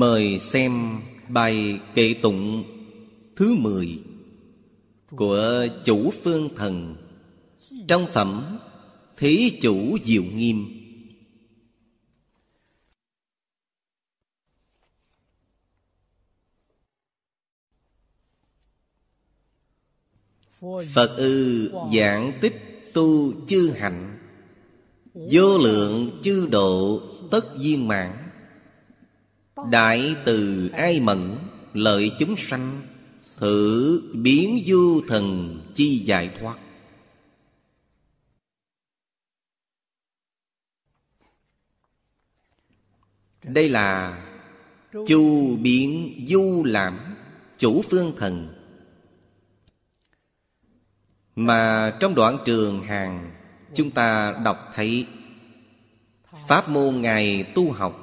Mời xem bài kệ tụng thứ 10 Của chủ phương thần Trong phẩm Thí chủ diệu nghiêm Phật ư giảng tích tu chư hạnh, Vô lượng chư độ tất viên mạng. Đại từ ai mẫn, lợi chúng sanh, Thử biến du thần chi giải thoát. Đây là chu biến du lãm chủ phương thần. Mà trong đoạn trường hàng Chúng ta đọc thấy Pháp môn Ngài tu học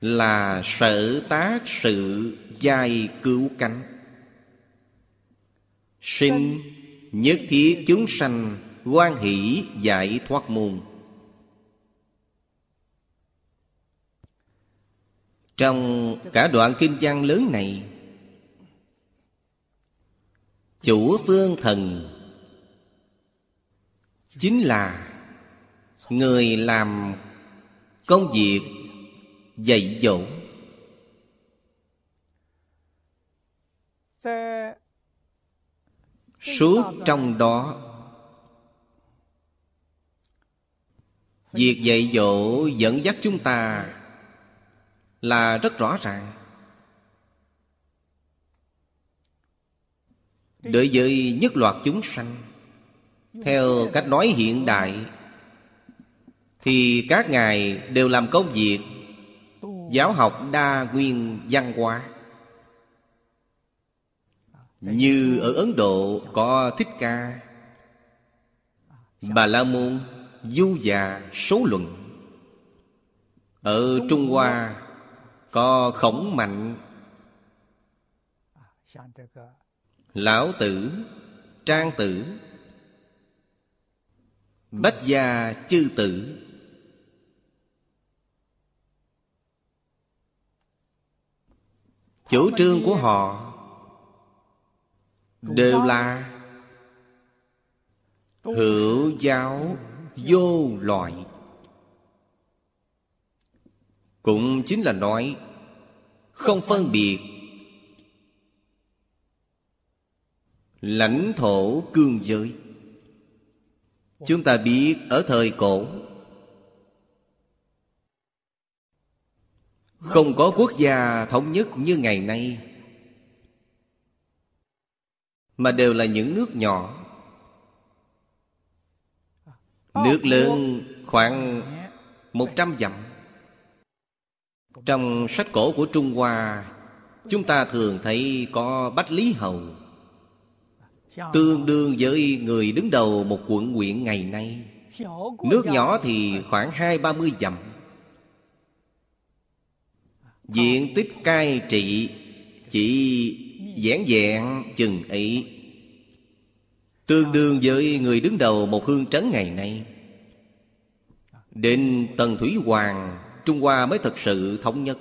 là sở tác sự giai cứu cánh. Sinh nhất thiết chúng sanh quan hỷ giải thoát môn. Trong cả đoạn kinh văn lớn này, Chủ phương thần Chính là Người làm công việc dạy dỗ. Suốt trong đó. Việc dạy dỗ dẫn dắt chúng ta Là rất rõ ràng. Đối với nhất loạt chúng sanh, Theo cách nói hiện đại, Thì các ngài đều làm công việc Giáo học đa nguyên văn hóa. Như ở Ấn Độ có Thích Ca, Bà La Môn, Du già, số luận. Ở Trung Hoa Có khổng mạnh, Lão tử, Trang tử, Bách gia chư tử. Chủ trương của họ Đều là Hữu giáo vô loại. Cũng chính là nói Không phân biệt Lãnh thổ cương giới. Chúng ta biết ở thời cổ Không có quốc gia thống nhất như ngày nay. Mà đều là những nước nhỏ. Nước lớn khoảng một trăm dặm. Trong sách cổ của Trung Hoa, Chúng ta thường thấy có Bách Lý Hầu, Tương đương với người đứng đầu một quận huyện ngày nay. Nước nhỏ thì khoảng hai ba mươi dặm. Diện tích cai trị Chỉ giản dạng chừng ấy. Tương đương với người đứng đầu một hương trấn ngày nay. Đến Tần Thủy Hoàng Trung Hoa mới thật sự thống nhất.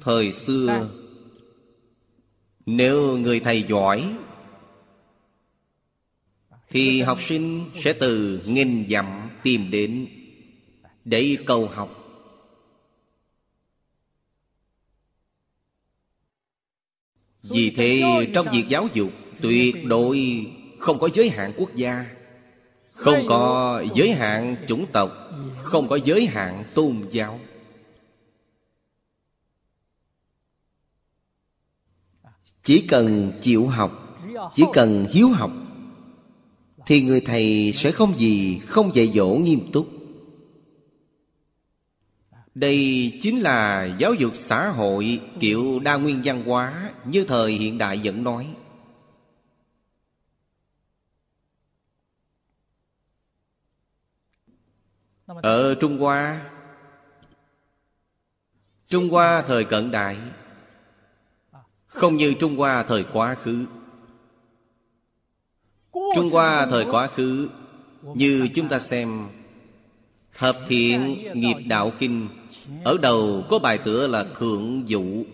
Thời xưa Nếu người thầy giỏi Thì học sinh sẽ từ nghìn dặm tìm đến. Để cầu học Vì thế trong việc giáo dục Tuyệt đối không có giới hạn quốc gia. Không có giới hạn chủng tộc Không có giới hạn tôn giáo. Chỉ cần chịu học Chỉ cần hiếu học Thì người thầy sẽ không gì Không dạy dỗ nghiêm túc đây chính là giáo dục xã hội, kiểu đa nguyên văn hóa, như thời hiện đại vẫn nói. Ở Trung Hoa Trung Hoa thời cận đại, Không như Trung Hoa thời quá khứ Trung Hoa thời quá khứ, Như chúng ta xem Thập thiện nghiệp đạo kinh. Ở đầu có bài tựa là Thượng Dụ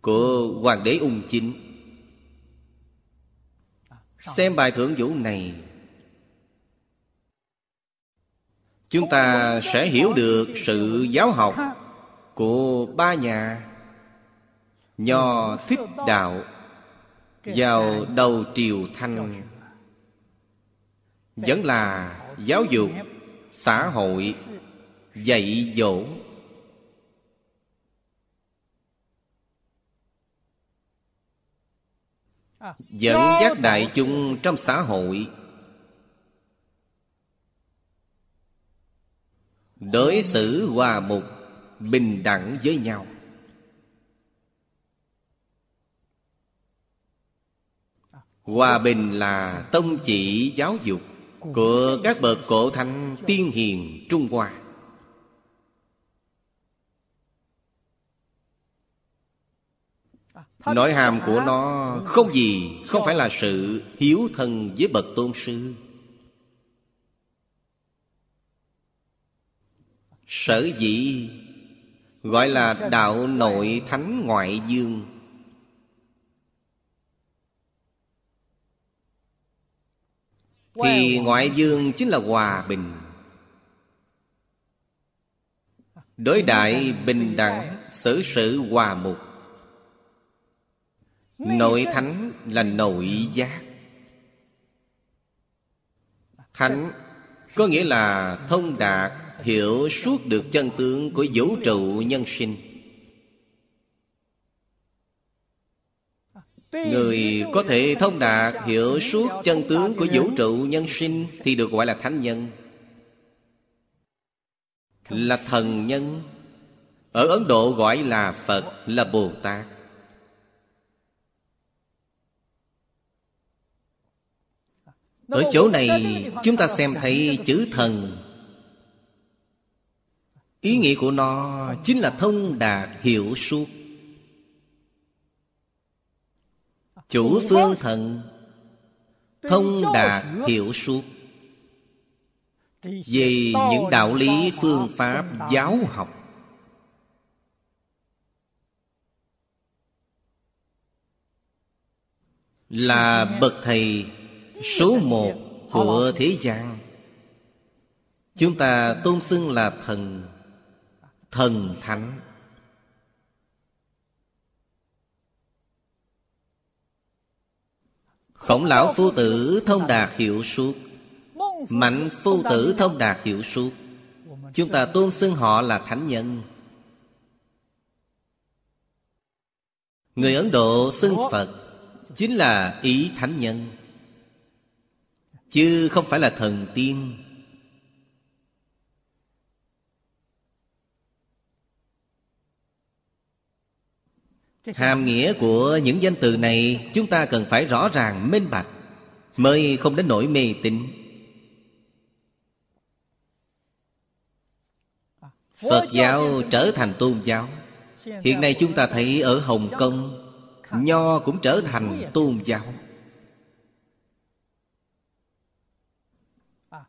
Của Hoàng đế Ung Chính. Xem bài Thượng Dụ này. Chúng ta sẽ hiểu được sự giáo học Của ba nhà Nho thích đạo Vào đầu triều thanh. Vẫn là giáo dục Xã hội Dạy dỗ. Dẫn dắt đại chúng trong xã hội. Đối xử hòa mục Bình đẳng với nhau. Hòa bình là tông chỉ giáo dục của các bậc cổ thánh tiên hiền Trung Hoa. Nội hàm của nó không gì, Không phải là sự hiếu thân với bậc tôn sư. Sở dĩ Gọi là đạo nội thánh ngoại dương Thì ngoại dương chính là hòa bình. Đối đại bình đẳng xử sự hòa mục. Nội thánh là nội giác. Thánh có nghĩa là thông đạt Hiểu suốt được chân tướng của vũ trụ nhân sinh Người có thể thông đạt hiểu suốt chân tướng của vũ trụ nhân sinh Thì được gọi là thánh nhân. Là thần nhân. Ở Ấn Độ gọi là Phật, Là Bồ Tát. Ở chỗ này, chúng ta xem thấy chữ thần. Ý nghĩa của nó chính là thông đạt hiểu suốt. Chủ phương thần Thông đạt hiểu suốt. Về những đạo lý phương pháp giáo học. Là bậc thầy số một của thế gian. Chúng ta tôn xưng là thần Thần thánh Khổng lão phu tử thông đạt hiệu suốt. Mạnh phu tử thông đạt hiệu suốt. Chúng ta tôn xưng họ là thánh nhân. Người Ấn Độ xưng Phật Chính là ý thánh nhân. Chứ không phải là thần tiên. Hàm nghĩa của những danh từ này Chúng ta cần phải rõ ràng, minh bạch, Mới không đến nỗi mê tín. Phật giáo trở thành tôn giáo. Hiện nay chúng ta thấy ở Hồng Kông, Nho cũng trở thành tôn giáo.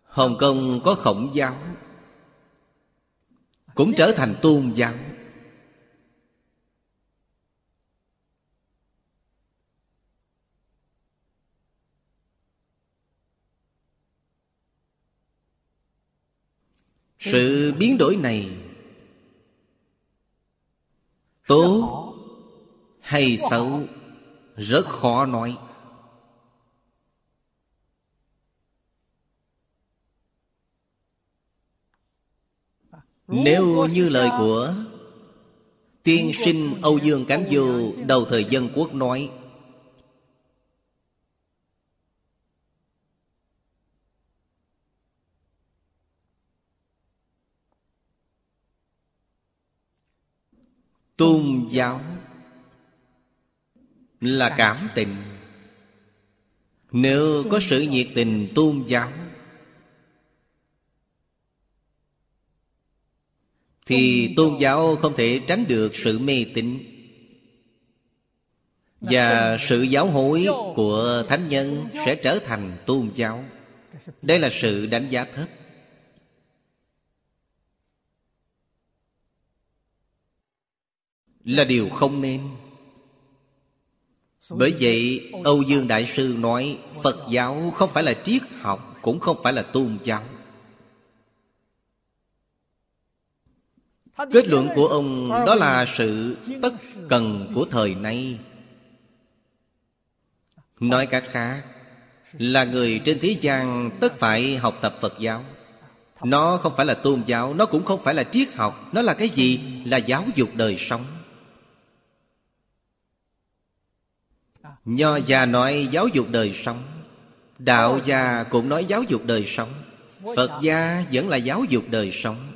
Hồng Kông có khổng giáo, Cũng trở thành tôn giáo. Sự biến đổi này Tốt hay xấu Rất khó nói. Nếu như lời của Tiên sinh Âu Dương cám du Đầu thời dân quốc nói tôn giáo là cảm tình. Nếu có sự nhiệt tình tôn giáo, Thì tôn giáo không thể tránh được sự mê tín Và sự giáo hối của thánh nhân sẽ trở thành tôn giáo. Đây là sự đánh giá thấp. Là điều không nên. Bởi vậy, Âu Dương Đại Sư nói, Phật giáo không phải là triết học, Cũng không phải là tôn giáo. Kết luận của ông đó là sự tất cần của thời nay. Nói cách khác, Là người trên thế gian tất phải học tập Phật giáo. Nó không phải là tôn giáo, Nó cũng không phải là triết học, Nó là cái gì? Là giáo dục đời sống. Nho gia nói giáo dục đời sống. Đạo gia cũng nói giáo dục đời sống. Phật gia vẫn là giáo dục đời sống.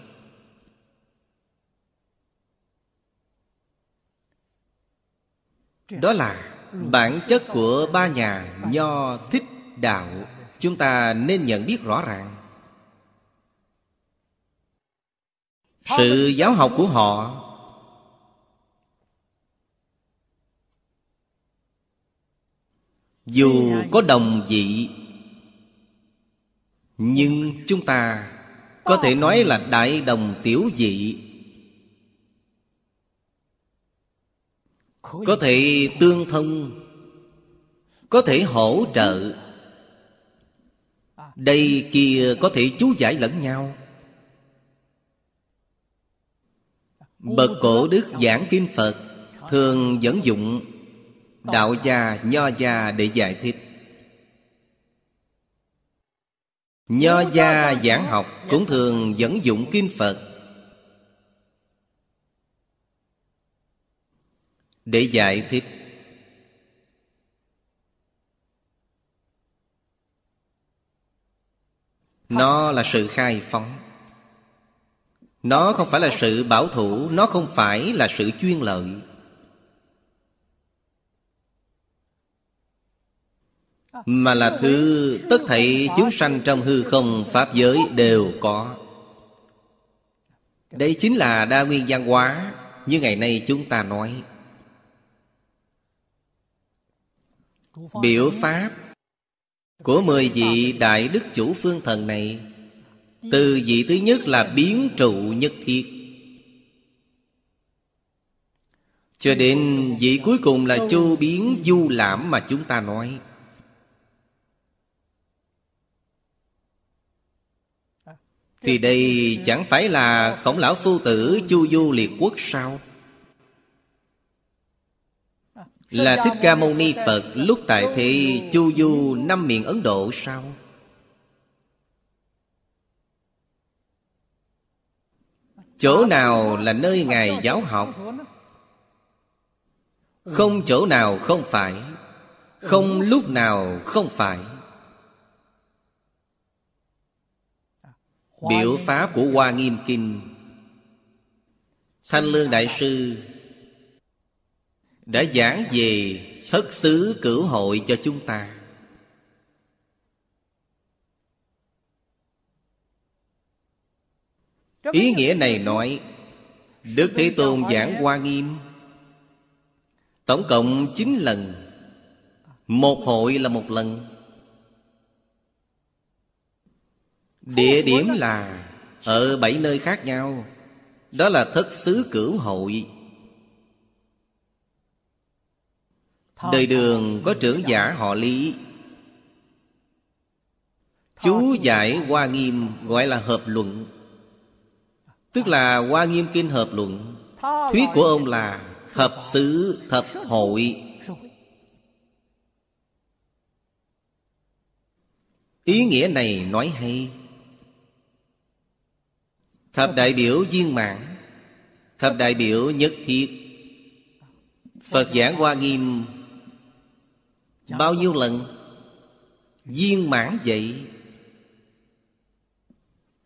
Đó là bản chất của ba nhà Nho thích đạo. Chúng ta nên nhận biết rõ ràng. Sự giáo học của họ Dù có đồng vị, Nhưng chúng ta Có thể nói là đại đồng tiểu dị Có thể tương thông Có thể hỗ trợ. Đây kia có thể chú giải lẫn nhau. Bậc cổ đức giảng kinh Phật Thường dẫn dụng Đạo gia, Nho gia để giải thích. Nho gia giảng học cũng thường dẫn dụng kinh Phật. Để giải thích. Nó là sự khai phóng. Nó không phải là sự bảo thủ Nó không phải là sự chuyên lợi Mà là thứ tất thảy chúng sanh trong hư không, Pháp giới đều có. Đây chính là đa nguyên văn hóa Như ngày nay chúng ta nói. Biểu pháp Của mười vị đại đức chủ phương thần này, Từ vị thứ nhất là biến trụ nhất thiết. Cho đến vị cuối cùng là chu biến du lãm mà chúng ta nói. Thì đây chẳng phải là khổng lão phu tử chu du liệt quốc sao? Là Thích Ca Mâu Ni Phật lúc tại thị chu du năm miền Ấn Độ sao? Chỗ nào là nơi Ngài giáo học? Không chỗ nào không phải. Không lúc nào không phải. Biểu pháp của Hoa Nghiêm Kinh. Thanh Lương Đại Sư Đã giảng về thất xứ cửu hội cho chúng ta. Ý nghĩa này nói Đức Thế Tôn giảng Hoa Nghiêm. Tổng cộng 9 lần. Một hội là một lần Địa điểm là Ở bảy nơi khác nhau. Đó là thất xứ cửu hội. Đời đường có trưởng giả họ Lý. Chú giải Hoa Nghiêm gọi là hợp luận. Tức là Hoa Nghiêm Kinh hợp luận. Thuyết của ông là thập xứ thập hội. Ý nghĩa này nói hay Thập đại biểu viên mãn, Thập đại biểu nhất thiết. Phật giảng Hoa Nghiêm, Bao nhiêu lần Viên mãn vậy?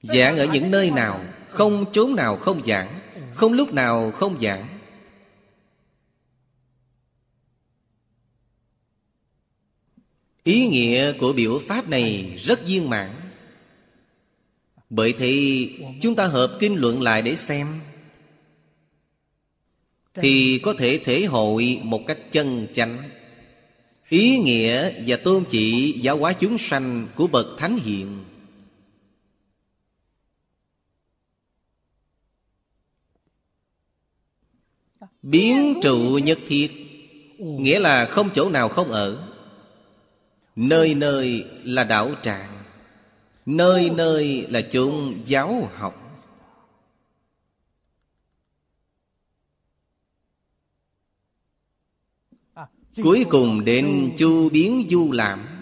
Giảng ở những nơi nào, Không chốn nào không giảng, Không lúc nào không giảng. Ý nghĩa của biểu pháp này rất viên mãn. Bởi thì chúng ta hợp kinh luận lại để xem. Thì có thể thể hội một cách chân chánh. Ý nghĩa và tôn chỉ giáo hóa chúng sanh của bậc thánh hiện biến trụ nhất thiết, nghĩa là không chỗ nào không ở. Nơi nơi là đạo tràng nơi nơi là chốn giáo học. Cuối cùng đến chu biến du làm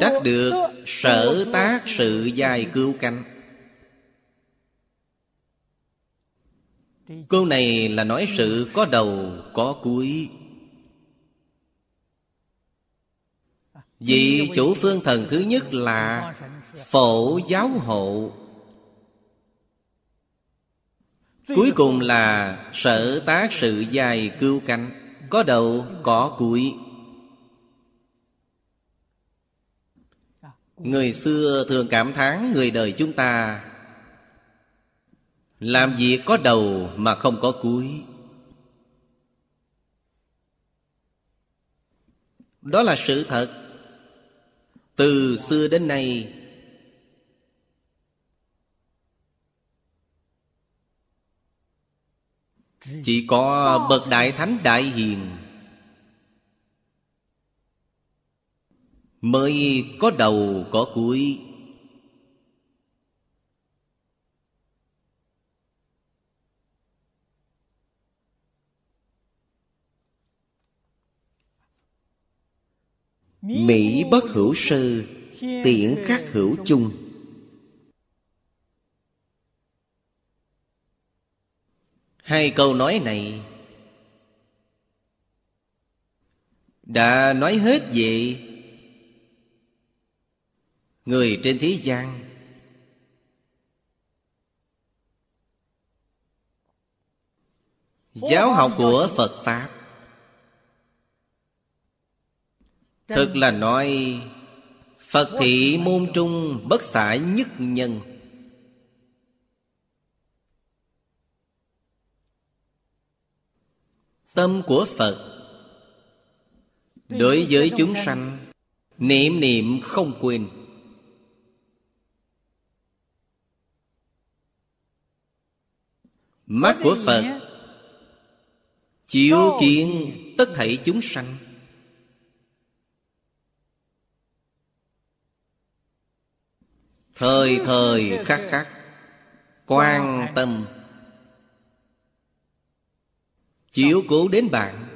Đắc được sở tác sự dài cứu canh. Câu này là nói sự có đầu, có cuối. Vị chủ phương thần thứ nhất là Phổ giáo hộ. Cuối cùng là sở tác sự dài cưu cánh Có đầu, có cuối. Người xưa thường cảm thán người đời chúng ta làm việc có đầu mà không có cuối? Đó là sự thật. Từ xưa đến nay, chỉ có bậc đại thánh đại hiền mới có đầu có cuối. Mỹ bất hữu sư Tiện khắc hữu chung. Hai câu nói này Đã nói hết về Người trên thế gian. Giáo học của Phật Pháp Thực là nói Phật thị môn trung bất xả nhất nhân. Tâm của Phật Đối với chúng sanh. Niệm niệm không quên. Mắt của Phật Chiếu kiến tất thảy chúng sanh Thời thời khắc khắc, Quan tâm. Chiếu cố đến bạn.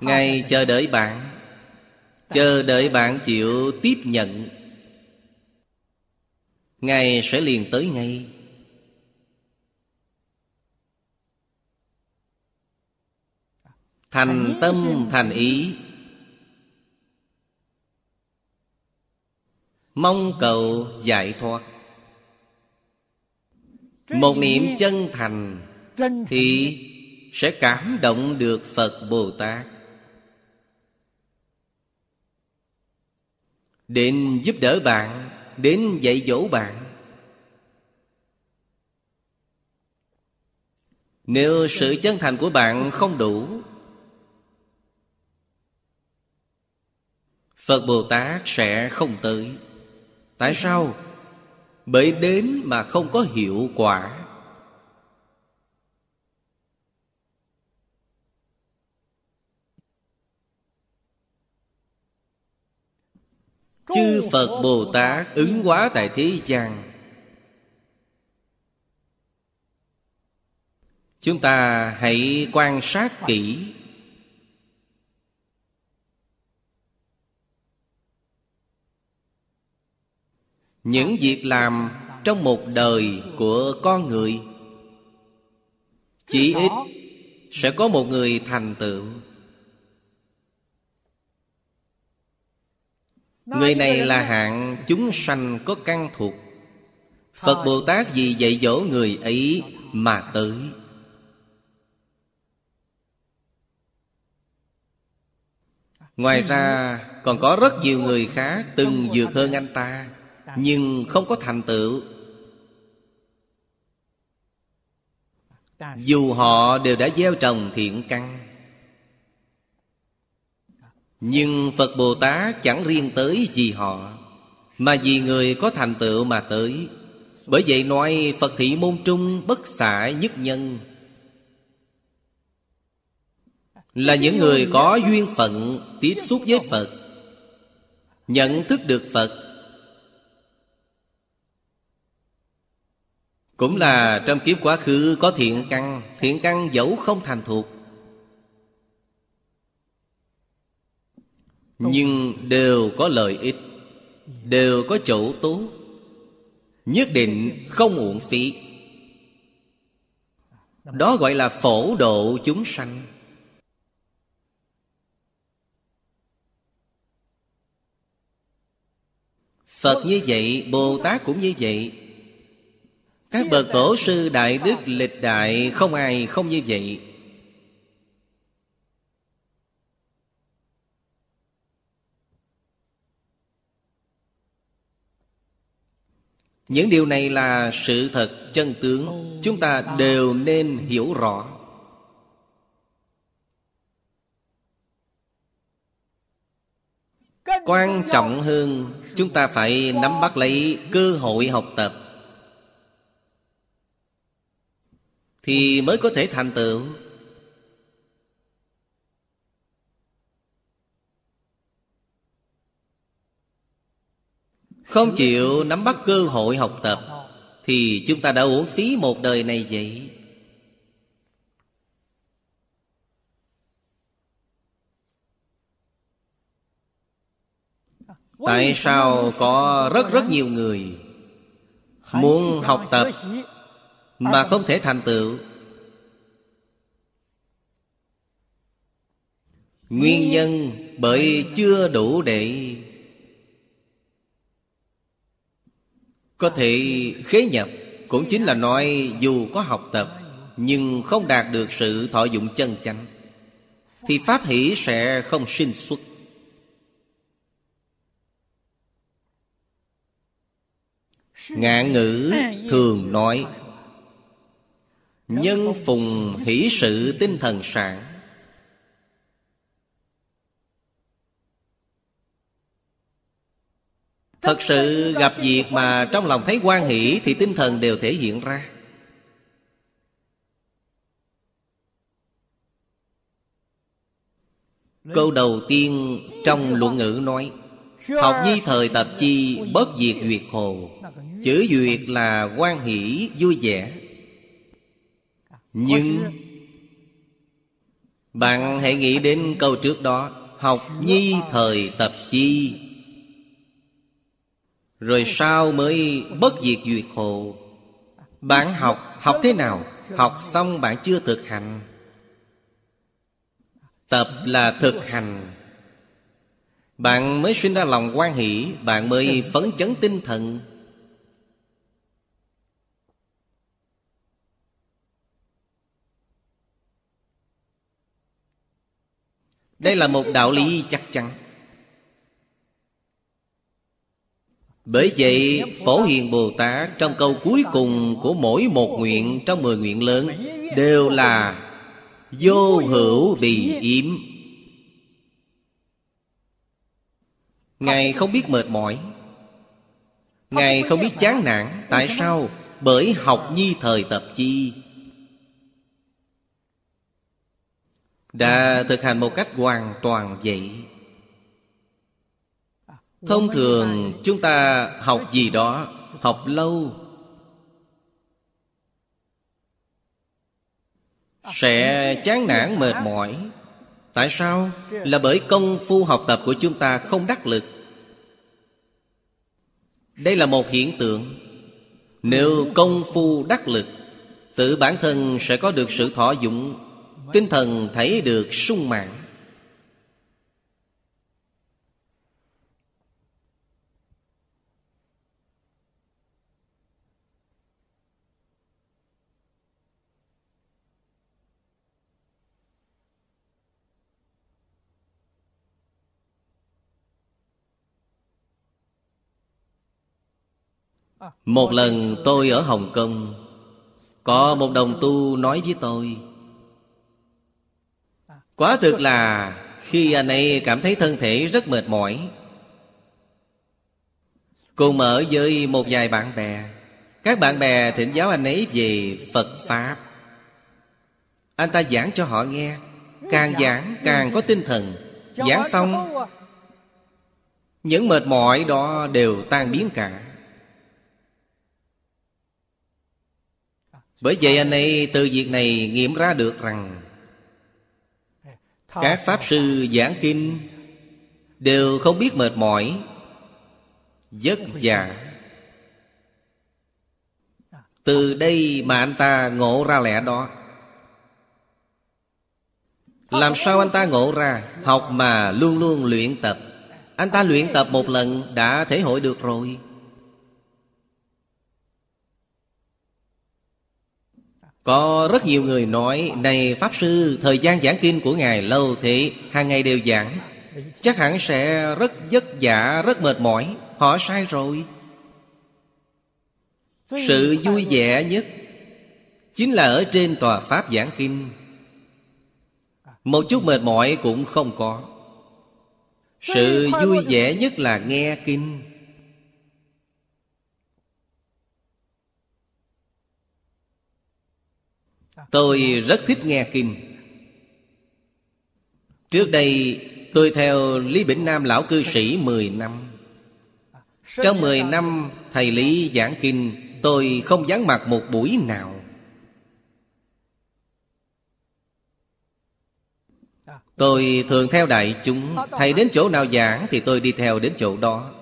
Ngày chờ đợi bạn. Chờ đợi bạn chịu tiếp nhận. Ngày sẽ liền tới ngay. Thành tâm thành ý. Mong cầu giải thoát. Một niệm chân thành Thì sẽ cảm động được Phật Bồ Tát. Đến giúp đỡ bạn Đến dạy dỗ bạn. Nếu sự chân thành của bạn không đủ Phật Bồ Tát sẽ không tới. Tại sao? Bởi đến mà không có hiệu quả. Chư Phật Bồ Tát ứng hóa tại thế gian. Chúng ta hãy quan sát kỹ. những việc làm trong một đời của con người. Chỉ ít sẽ có một người thành tựu. Người này là hạng chúng sanh có căn thuộc. Phật bồ tát vì dạy dỗ người ấy mà tới. Ngoài ra, còn có rất nhiều người khác từng vượt hơn anh ta. Nhưng không có thành tựu. Dù họ đều đã gieo trồng thiện căn. Nhưng Phật Bồ Tát chẳng riêng tới vì họ, Mà vì người có thành tựu mà tới. Bởi vậy nói Phật thị môn trung bất xả nhất nhân. Là những người có duyên phận tiếp xúc với Phật, Nhận thức được Phật Cũng là trong kiếp quá khứ có thiện căn Thiện căn dẫu không thành thuộc. Nhưng đều có lợi ích Đều có chỗ tốt. Nhất định không uổng phí. Đó gọi là phổ độ chúng sanh. Phật như vậy, Bồ Tát cũng như vậy các bậc tổ sư đại đức lịch đại Không ai không như vậy. Những điều này là sự thật chân tướng. Chúng ta đều nên hiểu rõ. Quan trọng hơn, Chúng ta phải nắm bắt lấy cơ hội học tập. Thì mới có thể thành tựu. Không chịu nắm bắt cơ hội học tập, thì chúng ta đã uổng phí một đời này vậy? Tại sao có rất rất nhiều người muốn học tập mà không thể thành tựu. Nguyên nhân bởi chưa đủ để có thể khế nhập cũng chính là nói dù có học tập nhưng không đạt được sự thọ dụng chân chánh thì pháp hỷ sẽ không sinh xuất. Ngạn ngữ thường nói Nhân phùng hỷ sự tinh thần sản Thật sự gặp việc mà trong lòng thấy quan hỷ Thì tinh thần đều thể hiện ra. Câu đầu tiên trong luận ngữ nói, Học nhi thời tập chi bất diệt duyệt hồ. Chữ duyệt là quan hỷ vui vẻ nhưng Bạn hãy nghĩ đến câu trước đó Học nhi thời tập chi. Rồi sao mới bất diệt duyệt hồ Bạn học, học thế nào? Học xong bạn chưa thực hành. Tập là thực hành. Bạn mới sinh ra lòng quan hỷ Bạn mới phấn chấn tinh thần đây là một đạo lý chắc chắn. Bởi vậy, phổ hiền bồ tát trong câu cuối cùng của mỗi một nguyện trong mười nguyện lớn đều là vô hữu bì yếm. Ngài không biết mệt mỏi. Ngài không biết chán nản. Tại sao? Bởi học nhi thời tập chi. Đã thực hành một cách hoàn toàn vậy. Thông thường, chúng ta học gì đó, học lâu, sẽ chán nản, mệt mỏi. Tại sao? Là bởi công phu học tập của chúng ta không đắc lực. Đây là một hiện tượng. Nếu công phu đắc lực, tự bản thân sẽ có được sự thọ dụng Tinh thần thấy được sung mãn. Một lần tôi ở Hồng Kông, Có một đồng tu nói với tôi Quả thực là, Khi anh ấy cảm thấy thân thể rất mệt mỏi. Cùng ở với một vài bạn bè, Các bạn bè thỉnh giáo anh ấy về Phật Pháp. Anh ta giảng cho họ nghe, Càng giảng càng có tinh thần. Giảng xong, Những mệt mỏi đó đều tan biến cả. Bởi vậy anh ấy từ việc này nghiệm ra được rằng các Pháp Sư giảng kinh Đều không biết mệt mỏi Vất vả. Từ đây mà anh ta ngộ ra lẽ đó. Làm sao anh ta ngộ ra? Học mà luôn luôn luyện tập. Anh ta luyện tập một lần đã thể hội được rồi Có rất nhiều người nói, Này Pháp Sư, Thời gian giảng kinh của Ngài lâu thế, hàng ngày đều giảng. Chắc hẳn sẽ rất vất vả, Rất mệt mỏi. Họ sai rồi. Sự vui vẻ nhất Chính là ở trên tòa Pháp giảng kinh. Một chút mệt mỏi cũng không có. Sự vui vẻ nhất là nghe kinh. Tôi rất thích nghe kinh. Trước đây, tôi theo Lý Bỉnh Nam lão cư sĩ 10 năm. Trong 10 năm thầy Lý giảng kinh, Tôi không dán mặt một buổi nào. Tôi thường theo đại chúng, Thầy đến chỗ nào giảng Thì tôi đi theo đến chỗ đó.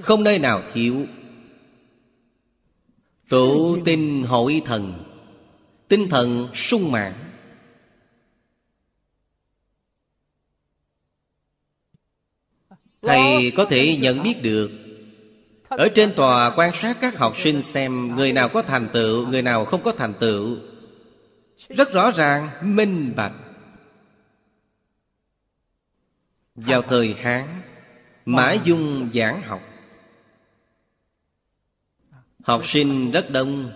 Không nơi nào thiếu. Tụ tinh hội thần Tinh thần sung mãn. Thầy có thể nhận biết được, Ở trên tòa quan sát các học sinh xem Người nào có thành tựu, Người nào không có thành tựu, Rất rõ ràng, Minh bạch. Vào thời Hán, Mã Dung giảng học. Học sinh rất đông,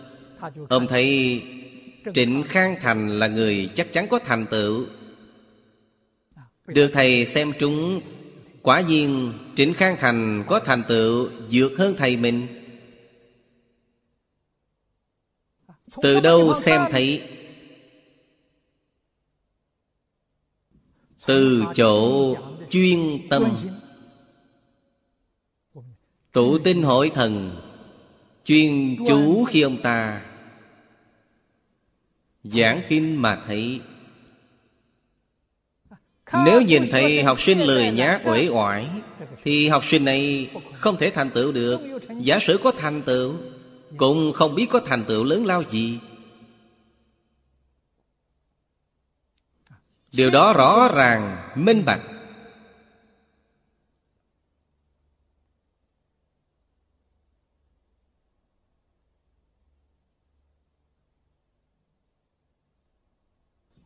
Ông thấy Trịnh Khang Thành là người chắc chắn có thành tựu. Được thầy xem trúng Quả nhiên Trịnh Khang Thành có thành tựu vượt hơn thầy mình. Từ đâu xem thấy? Từ chỗ chuyên tâm. Tụ tinh hội thần, Chuyên chú khi ông ta. Giảng kinh mà thấy. Nếu nhìn thấy học sinh lười nhác uể oải Thì học sinh này không thể thành tựu được. Giả sử có thành tựu Cũng không biết có thành tựu lớn lao gì. Điều đó rõ ràng, minh bạch.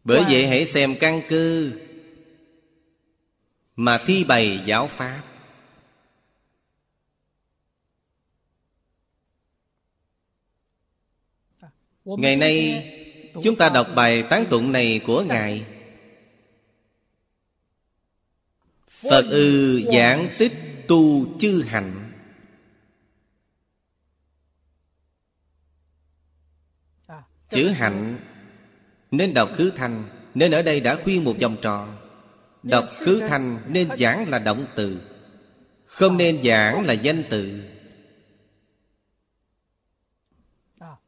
Bởi vậy hãy xem căn cơ Mà thi bày giáo Pháp. Ngày nay Chúng ta đọc bài tán tụng này của Ngài. Phật ư giảng tích tu chư hạnh Chữ hạnh nên đọc khứ thanh Nên ở đây đã khuyên một vòng tròn. Đọc khứ thanh nên giảng là động từ. Không nên giảng là danh từ.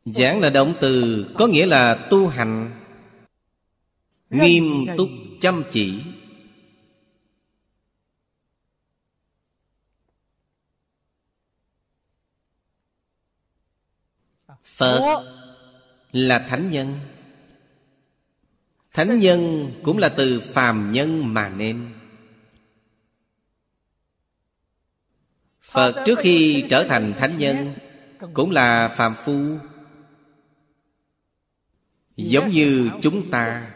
Giảng là động từ Có nghĩa là tu hành. Nghiêm túc chăm chỉ. Phật là thánh nhân Thánh nhân cũng là từ phàm nhân mà nên. Phật trước khi trở thành thánh nhân Cũng là phàm phu, Giống như chúng ta,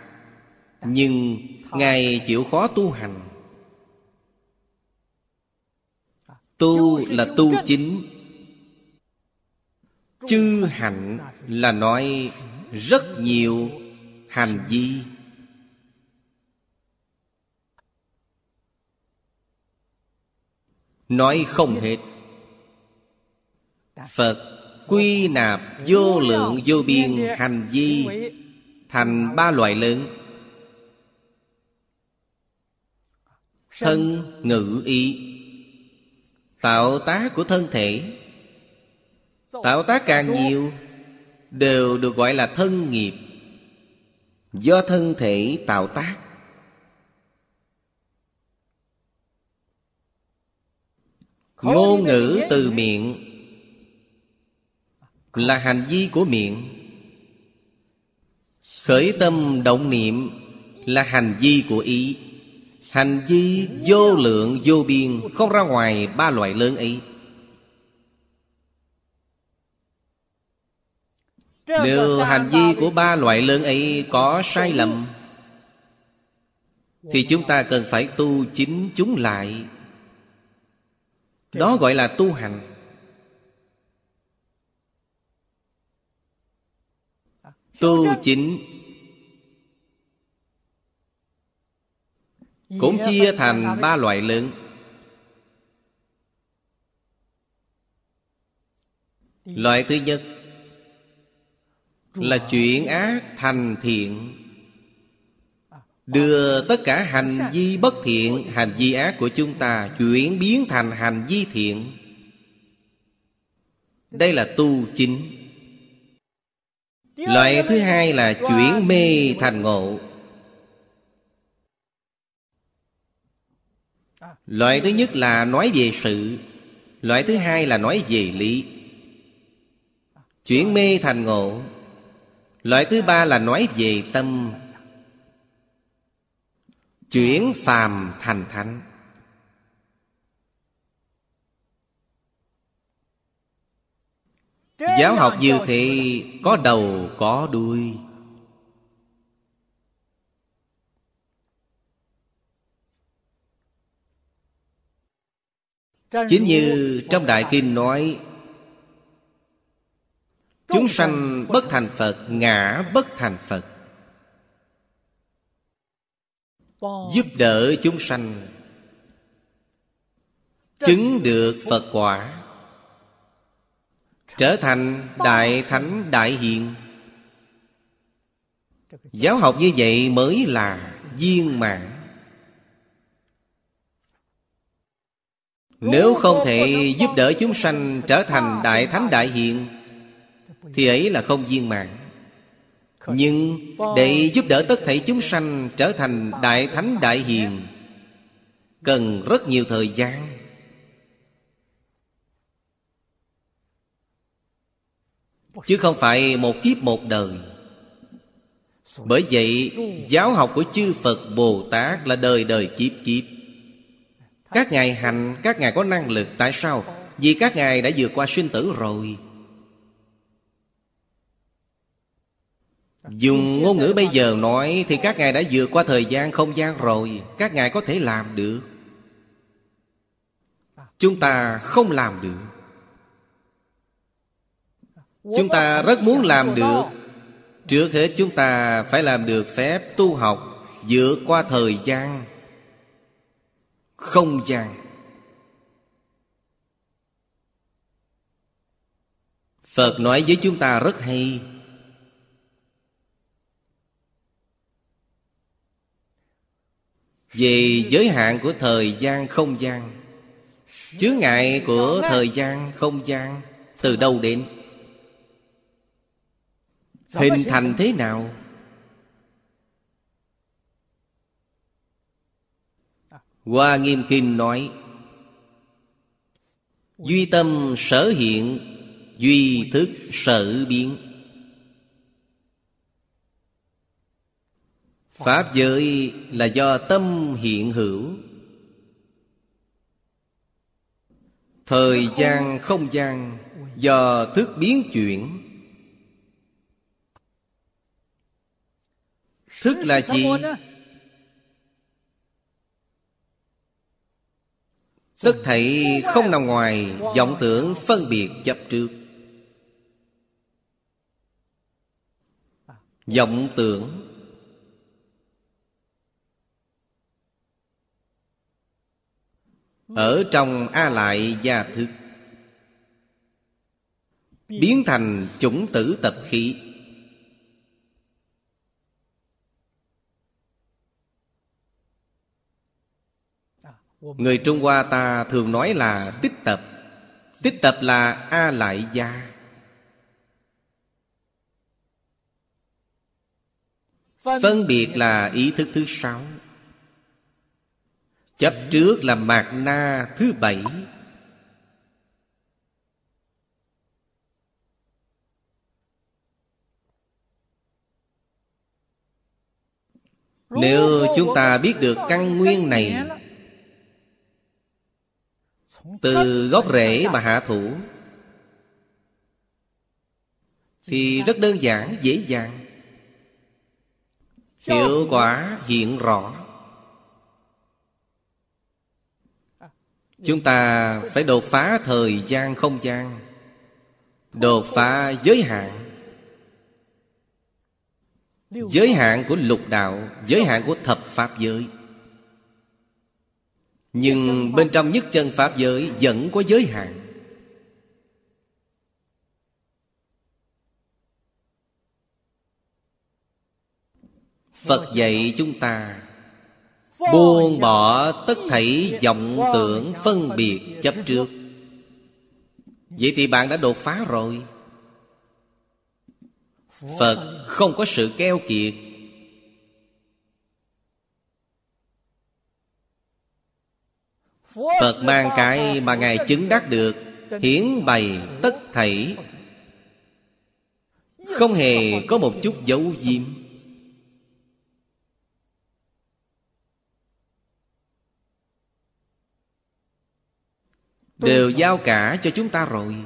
Nhưng Ngài chịu khó tu hành. Tu là tu chính, chư hạnh là nói rất nhiều hành vi. Nói không hết. Phật quy nạp vô lượng vô biên hành vi thành ba loại lớn. Thân, ngữ, ý. Tạo tác của thân thể. Tạo tác càng nhiều, đều được gọi là thân nghiệp do thân thể tạo tác. Ngôn ngữ từ miệng là hành vi của miệng. Khởi tâm động niệm là hành vi của ý. Hành vi vô lượng vô biên không ra ngoài ba loại lớn ấy nếu hành vi của ba loại lớn ấy có sai lầm thì chúng ta cần phải tu chính chúng lại. Đó gọi là tu hành. Tu chính. Cũng chia thành ba loại lớn. Loại thứ nhất là chuyển ác thành thiện. Đưa tất cả hành vi bất thiện, hành vi ác của chúng ta chuyển biến thành hành vi thiện. Đây là tu chính. Loại thứ hai là chuyển mê thành ngộ. Loại thứ nhất là nói về sự. Loại thứ hai là nói về lý. Chuyển mê thành ngộ loại thứ ba là nói về tâm. Chuyển phàm thành thánh. Giáo học như thế, có đầu, có đuôi. Chính như trong đại kinh nói chúng sanh bất thành phật, ngã bất thành phật. Giúp đỡ chúng sanh. Chứng được phật quả. Trở thành đại thánh đại hiện giáo học như vậy mới là viên mãn. Nếu không thể giúp đỡ chúng sanh trở thành đại thánh đại hiện thì ấy là không viên mạng. nhưng để giúp đỡ tất thảy chúng sanh trở thành đại thánh đại hiền, cần rất nhiều thời gian. Chứ không phải một kiếp một đời. Bởi vậy, giáo học của chư phật bồ tát là đời đời kiếp kiếp. Các ngài hành, các ngài có năng lực, tại sao? Vì các ngài đã vượt qua sinh tử rồi. Dùng ngôn ngữ bây giờ nói Thì các ngài đã vượt qua thời gian không gian rồi. Các ngài có thể làm được. Chúng ta không làm được. Chúng ta rất muốn làm được. Trước hết chúng ta phải làm được phép tu học Vượt qua thời gian Không gian. Phật nói với chúng ta rất hay Về giới hạn của thời gian không gian. Chướng ngại của thời gian không gian Từ đâu đến? Hình thành thế nào? Hoa Nghiêm Kinh nói, Duy tâm sở hiện, Duy thức sở biến. Pháp giới là do tâm hiện hữu. Thời gian không gian Do thức biến chuyển. Thức là gì? Tất thảy không nằm ngoài vọng tưởng phân biệt chấp trước. Vọng tưởng ở trong a lại gia thức, biến thành chủng tử tập khí. Người trung hoa ta thường nói là tích tập. Tích tập là a lại gia. Phân biệt là ý thức thứ sáu chấp trước là mạt na thứ bảy. Nếu chúng ta biết được căn nguyên này Từ gốc rễ mà hạ thủ Thì rất đơn giản, dễ dàng. Hiệu quả hiện rõ. Chúng ta phải đột phá thời gian không gian, Đột phá giới hạn. Giới hạn của lục đạo, Giới hạn của thập pháp giới. Nhưng bên trong nhất chân pháp giới Vẫn có giới hạn. Phật dạy chúng ta Buông bỏ tất thảy vọng tưởng phân biệt chấp trước. Vậy thì bạn đã đột phá rồi. Phật không có sự keo kiệt. Phật mang cái mà Ngài chứng đắc được Hiển bày tất thảy. Không hề có một chút dấu diêm Đều giao cả cho chúng ta rồi.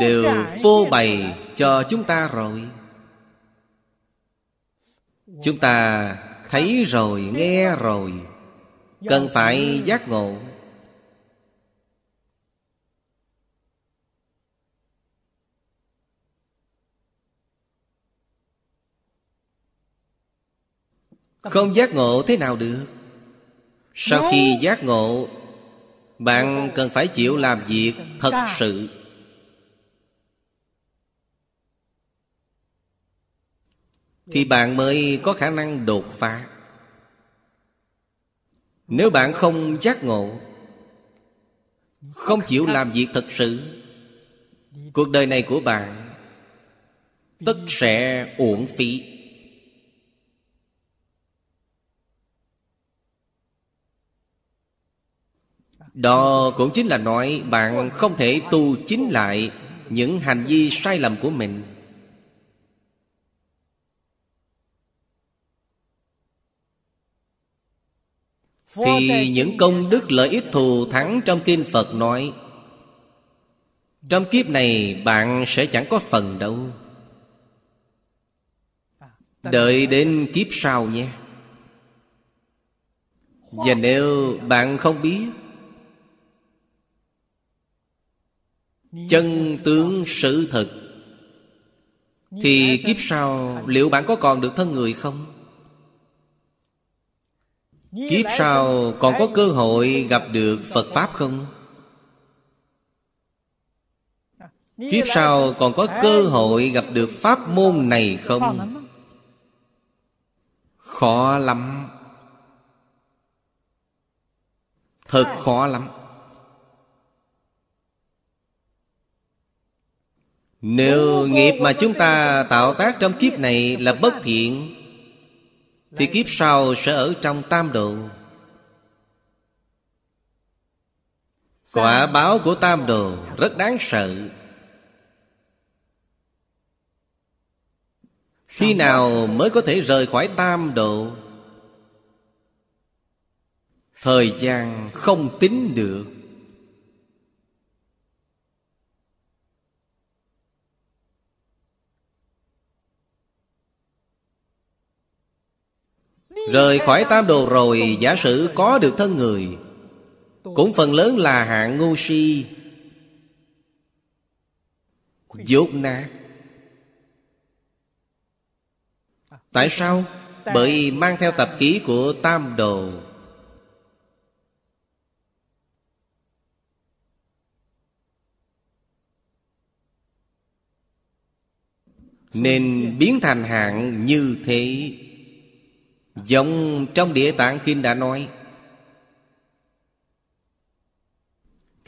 Đều phô bày cho chúng ta rồi. Chúng ta thấy rồi, nghe rồi. Cần phải giác ngộ. Không giác ngộ thế nào được? Sau khi giác ngộ Bạn cần phải chịu làm việc thật sự. Thì bạn mới có khả năng đột phá. Nếu bạn không giác ngộ Không chịu làm việc thật sự Cuộc đời này của bạn Tất sẽ uổng phí Đó cũng chính là nói bạn không thể tu chính lại những hành vi sai lầm của mình. Thì những công đức lợi ích thù thắng trong kinh Phật nói, Trong kiếp này bạn sẽ chẳng có phần đâu. Đợi đến kiếp sau nhé. Và nếu bạn không biết Chân tướng sự thật. Thì kiếp sau liệu bạn có còn được thân người không? Kiếp sau còn có cơ hội gặp được Phật Pháp không? Kiếp sau còn có cơ hội gặp được Pháp môn này không? Khó lắm Thật khó lắm Nếu nghiệp mà chúng ta tạo tác trong kiếp này là bất thiện, thì kiếp sau sẽ ở trong tam độ Quả báo của tam đồ rất đáng sợ. Khi nào mới có thể rời khỏi tam độ Thời gian không tính được. Rời khỏi tam đồ rồi, Giả sử có được thân người, Cũng phần lớn là hạng ngu si. Dốt nát Tại sao? Bởi mang theo tập khí của tam đồ. Nên biến thành hạng như thế. Giống trong Địa Tạng Kinh đã nói,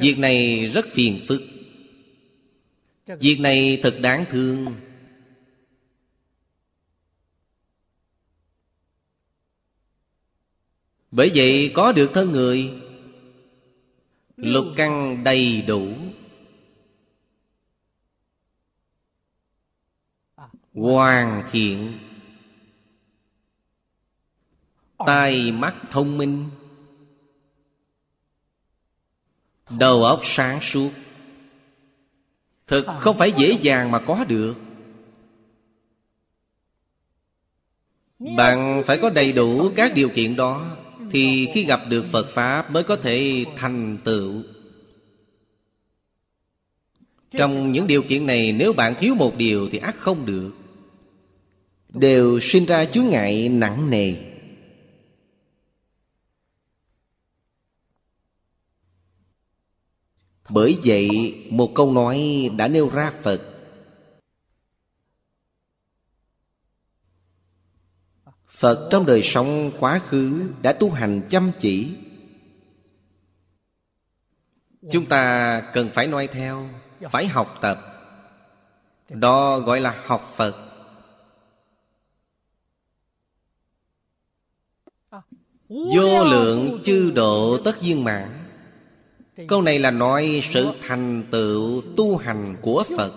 Việc này rất phiền phức. Việc này thật đáng thương. Bởi vậy có được thân người, Lục căn đầy đủ. Hoàn thiện. Tai mắt thông minh. Đầu óc sáng suốt. Thực không phải dễ dàng mà có được. Bạn phải có đầy đủ các điều kiện đó Thì khi gặp được Phật Pháp mới có thể thành tựu. Trong những điều kiện này nếu bạn thiếu một điều thì ắt không được. Đều sinh ra chướng ngại nặng nề Bởi vậy, một câu nói đã nêu ra Phật. Phật trong đời sống quá khứ đã tu hành chăm chỉ. Chúng ta cần phải noi theo, Phải học tập. Đó gọi là học Phật. Vô lượng chư độ tất viên mạng. Câu này là nói sự thành tựu tu hành của Phật.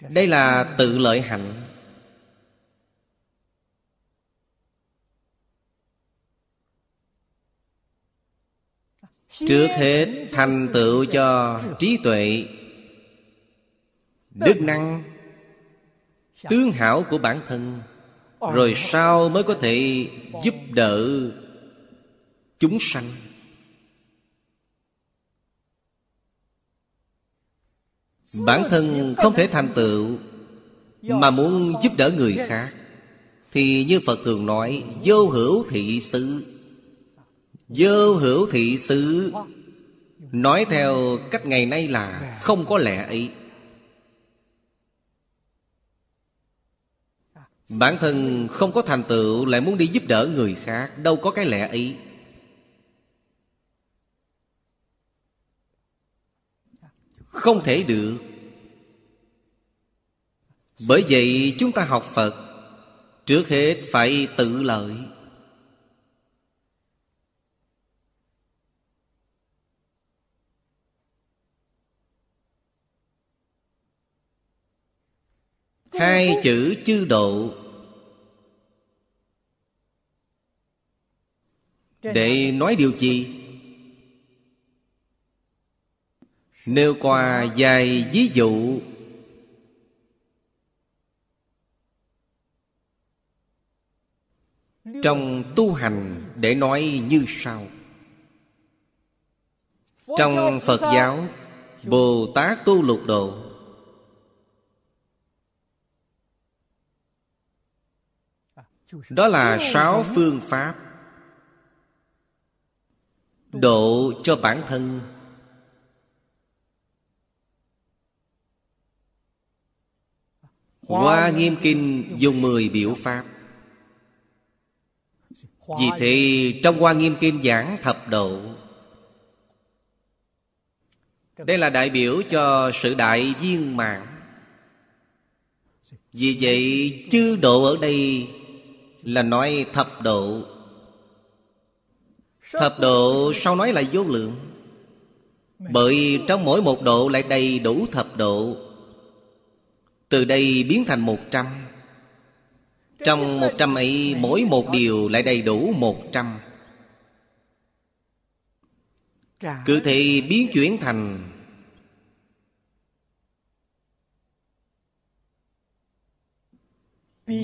Đây là tự lợi hạnh. Trước hết thành tựu cho trí tuệ Đức năng Tướng hảo của bản thân Ờ. rồi sau mới có thể giúp đỡ chúng sanh? Bản thân không thể thành tựu Mà muốn giúp đỡ người khác, Thì như Phật thường nói, Vô hữu thị sự Vô hữu thị sự Nói theo cách ngày nay là Không có lẽ ấy. Bản thân không có thành tựu, Lại muốn đi giúp đỡ người khác, Đâu có cái lẽ ấy. Không thể được. Bởi vậy chúng ta học Phật, Trước hết phải tự lợi. Hai chữ chư độ. Để nói điều gì? Nêu qua vài ví dụ. Trong tu hành để nói như sau. Trong Phật giáo Bồ Tát tu lục độ Đó là sáu phương pháp. Độ cho bản thân. Hoa Nghiêm Kinh dùng mười biểu pháp. Vì thế, trong Hoa Nghiêm Kinh giảng thập độ, Đây là đại biểu cho sự đại viên mạng Vì vậy, chư độ ở đây là nói thập độ. Thập độ sau nói là vô lượng? Bởi trong mỗi một độ lại đầy đủ thập độ. Từ đây biến thành một trăm. Trong một trăm ấy, mỗi một điều lại đầy đủ một trăm. Cứ thì biến chuyển thành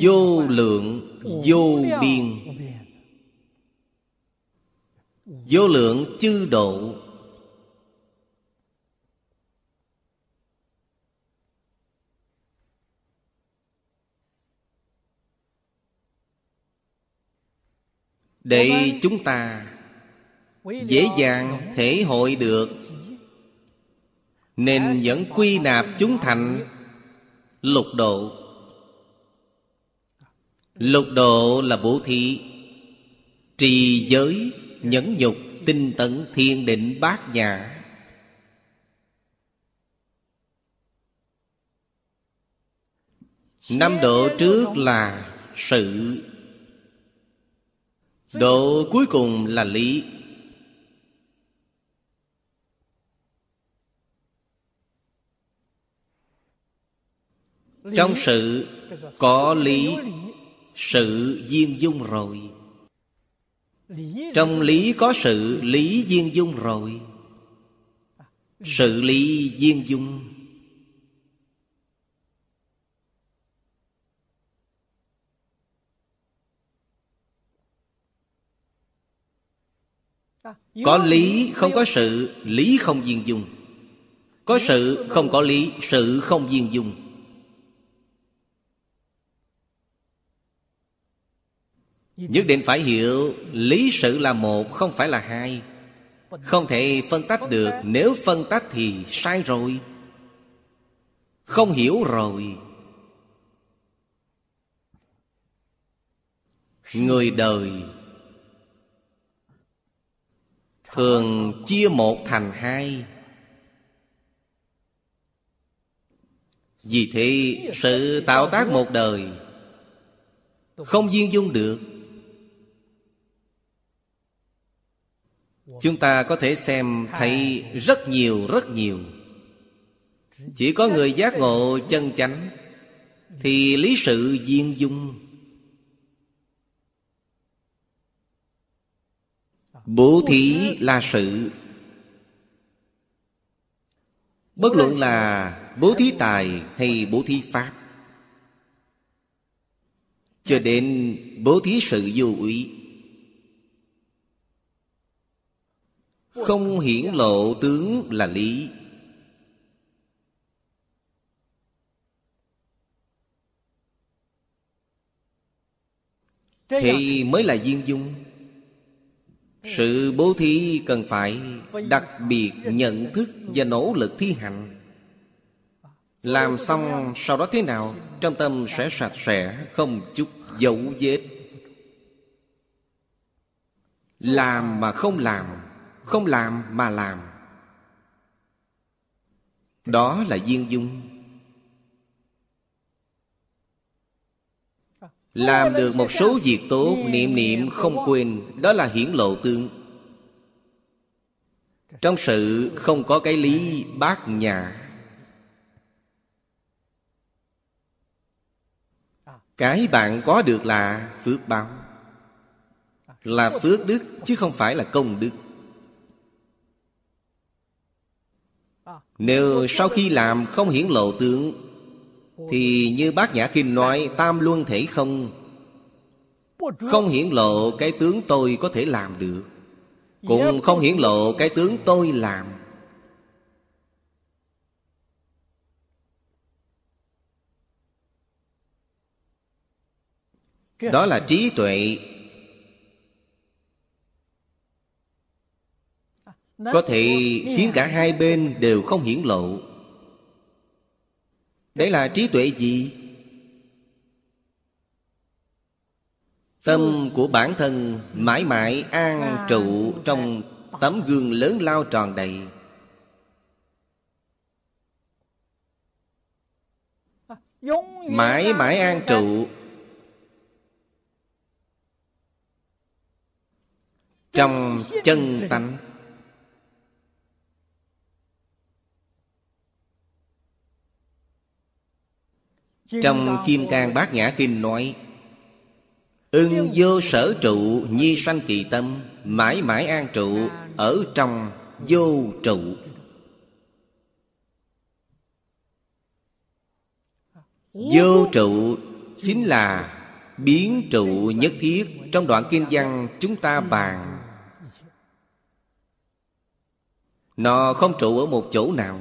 Vô lượng, vô biên. Vô lượng chư độ. Để chúng ta Dễ dàng thể hội được, Nên vẫn quy nạp chúng thành Lục độ lục độ là bố thí. Trì giới, nhẫn nhục, tinh tấn, thiên định, bát nhã. Năm độ trước là sự. Độ cuối cùng là lý. Trong sự có lý sự duyên dung rồi. Trong lý có sự lý duyên dung rồi. Sự lý duyên dung. Có lý không có sự lý không duyên dung. Có sự không có lý. sự không duyên dung nhất định phải hiểu lý sự là một không phải là hai. Không thể phân tách được nếu phân tách thì sai rồi. Không hiểu rồi. Người đời thường chia một thành hai. Vì thế sự tạo tác một đời không duyên dung được chúng ta có thể xem thấy rất nhiều rất nhiều. Chỉ có người giác ngộ chân chánh thì lý sự viên dung. Bố thí là sự. Bất luận là bố thí tài hay bố thí pháp. Cho đến bố thí sự vô úy Không hiển lộ tướng là lý. Thì mới là duyên dung. Sự bố thí cần phải đặc biệt nhận thức và nỗ lực thi hành. Làm xong sau đó thế nào Trong tâm sẽ sạch sẽ Không chút dấu vết. Làm mà không làm không làm mà làm. Đó là viên dung. Làm được một số việc tốt niệm niệm không quên đó là hiển lộ tương. Trong sự không có cái lý bát nhà, cái bạn có được là phước báo. Là phước đức chứ không phải là công đức. Nếu sau khi làm không hiển lộ tướng, Thì như bác Nhã Kinh nói, Tam luân thể không. Không hiển lộ cái tướng tôi có thể làm được, Cũng không hiển lộ cái tướng tôi làm. Đó là trí tuệ. Có thể khiến cả hai bên đều không hiển lộ. Đấy là trí tuệ gì? Tâm của bản thân mãi mãi an trụ trong tấm gương lớn lao tròn đầy. Mãi mãi an trụ. trong chân tánh Trong Kim Cang Bát Nhã Kinh nói Ưng vô sở trụ nhi sanh kỳ tâm Mãi mãi an trụ Ở trong vô trụ. Vô trụ Chính là biến trụ nhất thiết. Trong đoạn kinh văn chúng ta bàn Nó không trụ ở một chỗ nào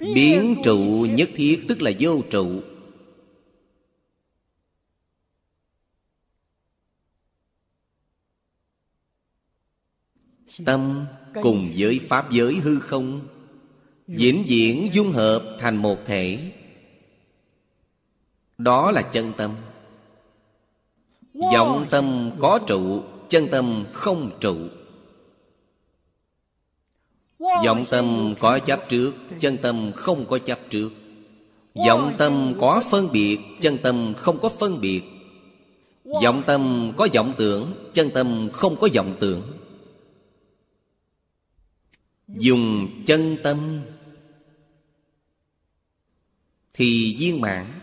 biến trụ nhất thiết, tức là vô trụ. Tâm cùng với pháp giới hư không diễn diễn dung hợp thành một thể. Đó là chân tâm. Vọng tâm có trụ, chân tâm không trụ vọng tâm có chấp trước, chân tâm không có chấp trước. Vọng tâm có phân biệt, chân tâm không có phân biệt. Vọng tâm có vọng tưởng, chân tâm không có vọng tưởng. Dùng chân tâm thì viên mãn.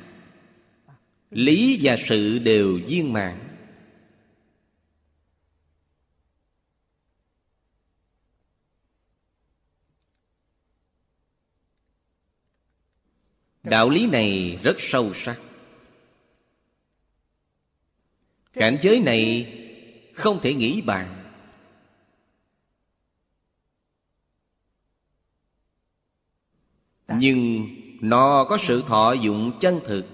Lý và sự đều viên mãn. Đạo lý này rất sâu sắc. Cảnh giới này không thể nghĩ bàn. Nhưng nó có sự thọ dụng chân thực.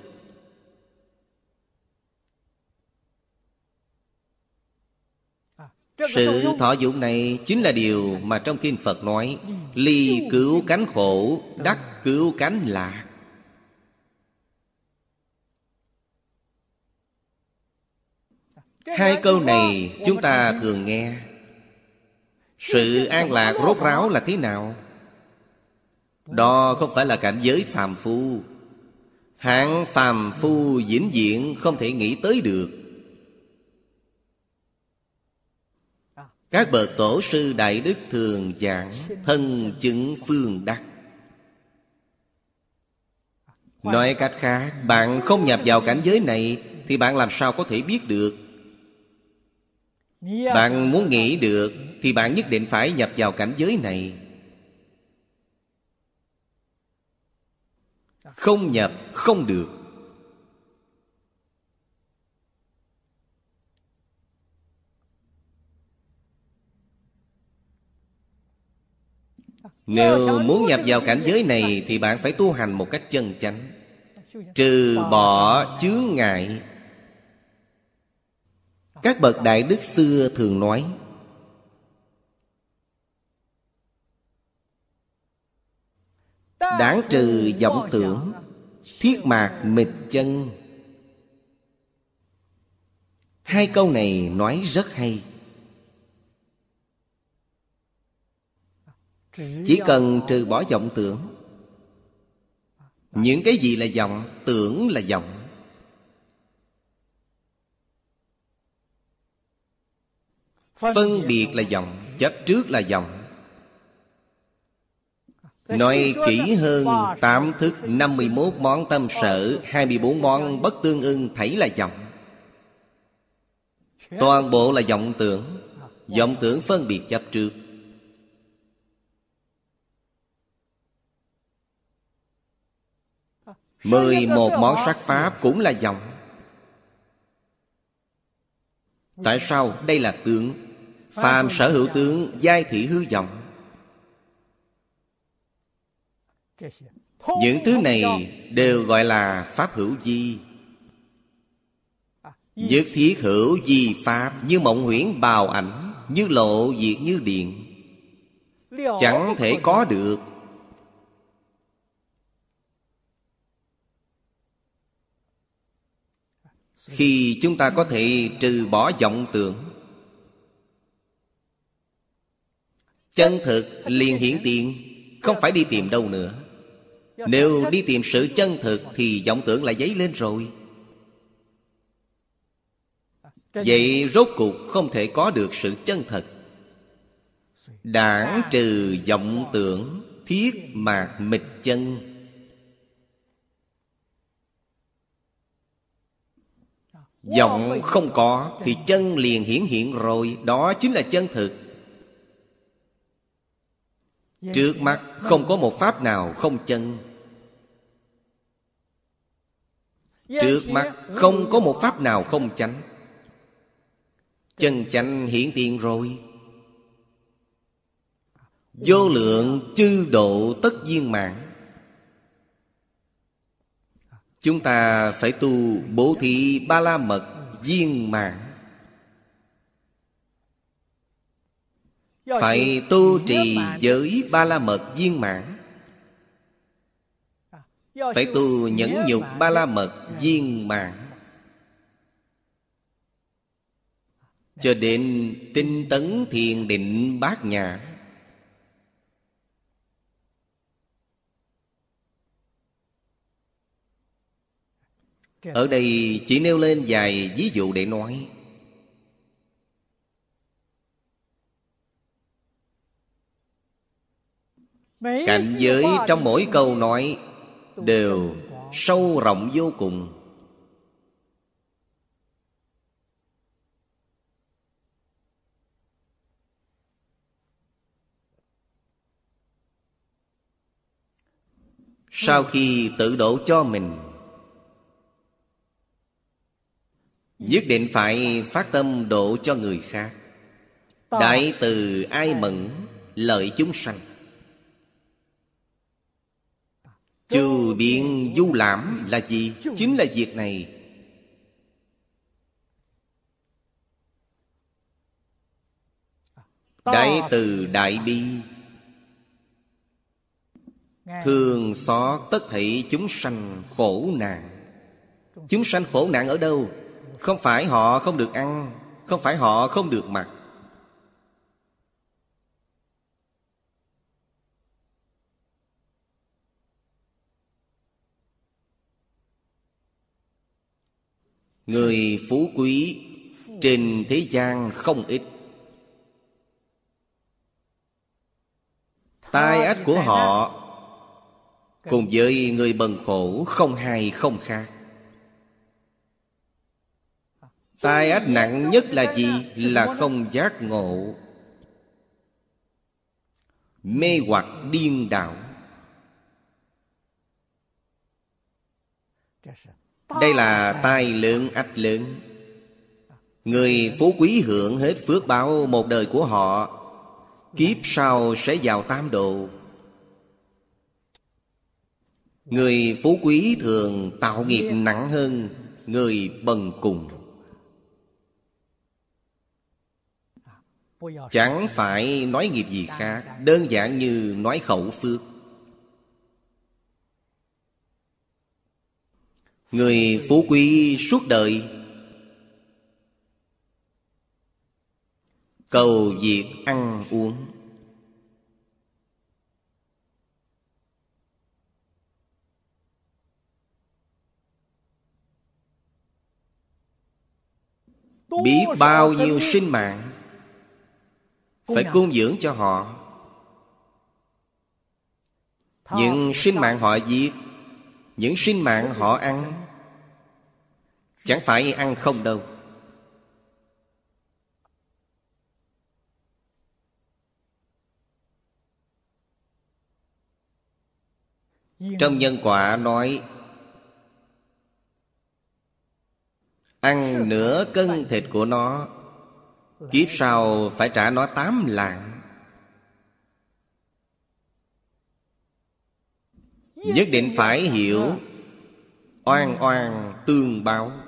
Sự thọ dụng này chính là điều mà trong kinh phật nói, ly cứu cánh khổ, đắc cứu cánh lạc. Hai câu này chúng ta thường nghe. Sự an lạc rốt ráo là thế nào? Đó không phải là cảnh giới phàm phu. Hạng phàm phu vĩnh viễn không thể nghĩ tới được. Các bậc tổ sư Đại Đức thường giảng Thân chứng phương đắc. Nói cách khác Bạn không nhập vào cảnh giới này Thì bạn làm sao có thể biết được Bạn muốn nghĩ được Thì bạn nhất định phải nhập vào cảnh giới này. Không nhập không được. Nếu muốn nhập vào cảnh giới này Thì bạn phải tu hành một cách chân chánh. Trừ bỏ chướng ngại các bậc đại đức xưa thường nói, Đáng trừ vọng tưởng, Thiết mạc mịch chân. Hai câu này nói rất hay. Chỉ cần trừ bỏ vọng tưởng, Những cái gì là vọng Tưởng là vọng. Phân biệt là vọng Chấp trước là vọng Nói kỹ hơn Tám thức 51 món tâm sở 24 món bất tương ưng thấy là vọng Toàn bộ là vọng tưởng vọng tưởng phân biệt chấp trước. Mười một món sắc pháp cũng là vọng Tại sao? Đây là tướng. Phàm sở hữu tướng, Giai thị hư vọng. Những thứ này đều gọi là pháp hữu di. Nhất thiết hữu di pháp Như mộng huyễn bào ảnh, Như lộ diệt như điện. Chẳng thể có được. Khi chúng ta có thể trừ bỏ vọng tưởng Chân thực liền hiển tiện Không phải đi tìm đâu nữa. Nếu đi tìm sự chân thực Thì vọng tưởng lại dấy lên rồi. Vậy rốt cuộc không thể có được sự chân thật. Đảng trừ vọng tưởng, Thiết mạc mịch chân. Vọng không có Thì chân liền hiển hiện rồi, Đó chính là chân thực. Trước mắt không có một pháp nào không chân. Trước mắt không có một pháp nào không chánh. Chân chánh hiển tiền rồi. Vô lượng chư độ tất viên mạng. Chúng ta phải tu bố thí ba la mật viên mạng Phải tu trì giới ba la mật viên mãn. Phải tu nhẫn nhục ba la mật viên mãn. Cho đến tinh tấn thiền định bát nhã. Ở đây chỉ nêu lên vài ví dụ để nói Cảnh giới trong mỗi câu nói Đều sâu rộng vô cùng. Sau khi tự độ cho mình Nhất định phải phát tâm độ cho người khác. Đại từ ai mẫn Lợi chúng sanh Trừ biện du lãm là gì? Chính là việc này. Đại từ đại bi. Thường xót tất thảy chúng sanh khổ nạn. Chúng sanh khổ nạn ở đâu? Không phải họ không được ăn Không phải họ không được mặc Người phú quý Trên thế gian không ít. Tai ách của họ Cùng với người bần khổ không hay không khác. Tai ách nặng nhất là gì? Là không giác ngộ. Mê hoặc điên đảo. Đây là tai lớn ách lớn Người phú quý hưởng hết phước báo một đời của họ, Kiếp sau sẽ vào tam độ Người phú quý thường tạo nghiệp nặng hơn Người bần cùng. Chẳng phải nói nghiệp gì khác, Đơn giản như nói khẩu phước. Người phú quý suốt đời. Cầu việc ăn uống. Biết bao nhiêu sinh mạng Phải cung dưỡng cho họ. Những sinh mạng họ giết, Những sinh mạng họ ăn Chẳng phải ăn không đâu. Trong nhân quả nói, Ăn nửa cân thịt của nó, Kiếp sau phải trả nó tám lạng. Nhất định phải hiểu, Oan oan tương báo.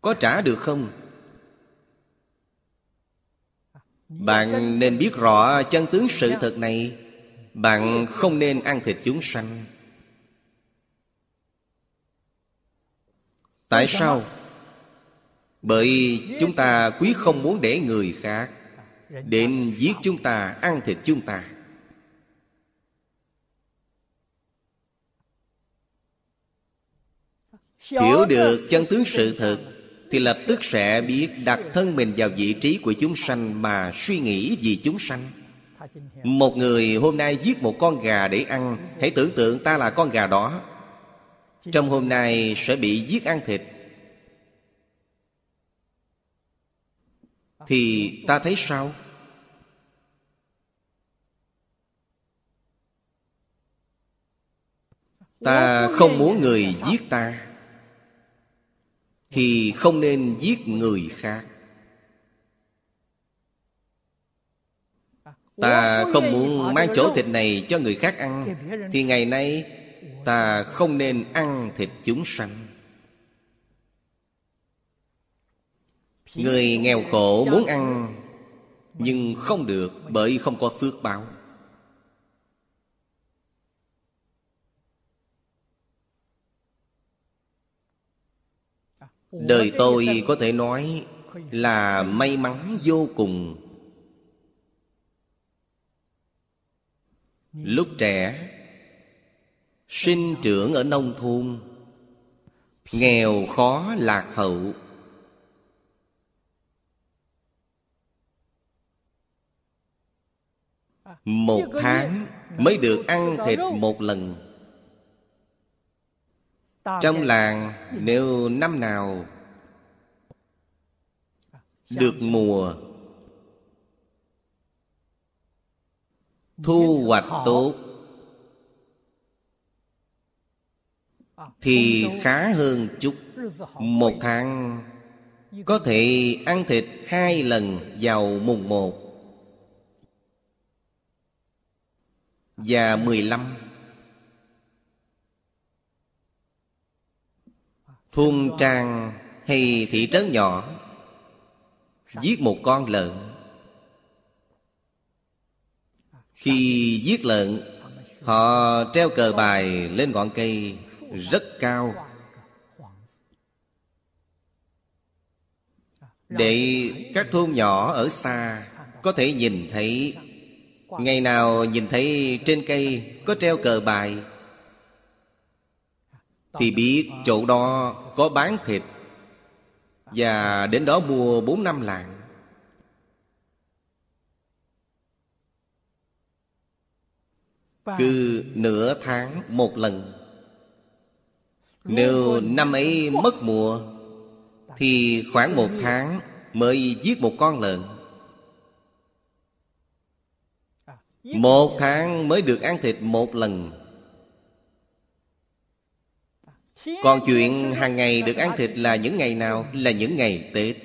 Có trả được không? Bạn nên biết rõ chân tướng sự thật này Bạn không nên ăn thịt chúng sanh Tại sao? Bởi chúng ta quý không muốn để người khác Đến giết chúng ta, ăn thịt chúng ta Hiểu được chân tướng sự thật thì lập tức sẽ biết đặt thân mình vào vị trí của chúng sanh Mà suy nghĩ vì chúng sanh. Một người hôm nay giết một con gà để ăn, Hãy tưởng tượng ta là con gà đó. Trong hôm nay sẽ bị giết ăn thịt. Thì ta thấy sao? Ta không muốn người giết ta. Thì không nên giết người khác. Ta không muốn mang chỗ thịt này cho người khác ăn, Thì ngày nay Ta không nên ăn thịt chúng sanh. Người nghèo khổ muốn ăn Nhưng không được bởi không có phước báo. Đời tôi có thể nói là may mắn vô cùng. Lúc trẻ Sinh trưởng ở nông thôn Nghèo khó lạc hậu. Một tháng mới được ăn thịt một lần Trong làng nếu năm nào Được mùa Thu hoạch tốt Thì khá hơn chút. Một tháng Có thể ăn thịt hai lần vào mùng một Và mười lăm Thôn trang hay thị trấn nhỏ Giết một con lợn. Khi giết lợn, Họ treo cờ bài lên ngọn cây rất cao. Để các thôn nhỏ ở xa có thể nhìn thấy, ngày nào nhìn thấy trên cây có treo cờ bài thì biết chỗ đó có bán thịt và đến đó mua bốn năm lạng. Cứ nửa tháng một lần. Nếu năm ấy mất mùa, Thì khoảng một tháng Mới giết một con lợn. Một tháng mới được ăn thịt một lần. Còn chuyện hàng ngày được ăn thịt là những ngày nào? Là những ngày Tết.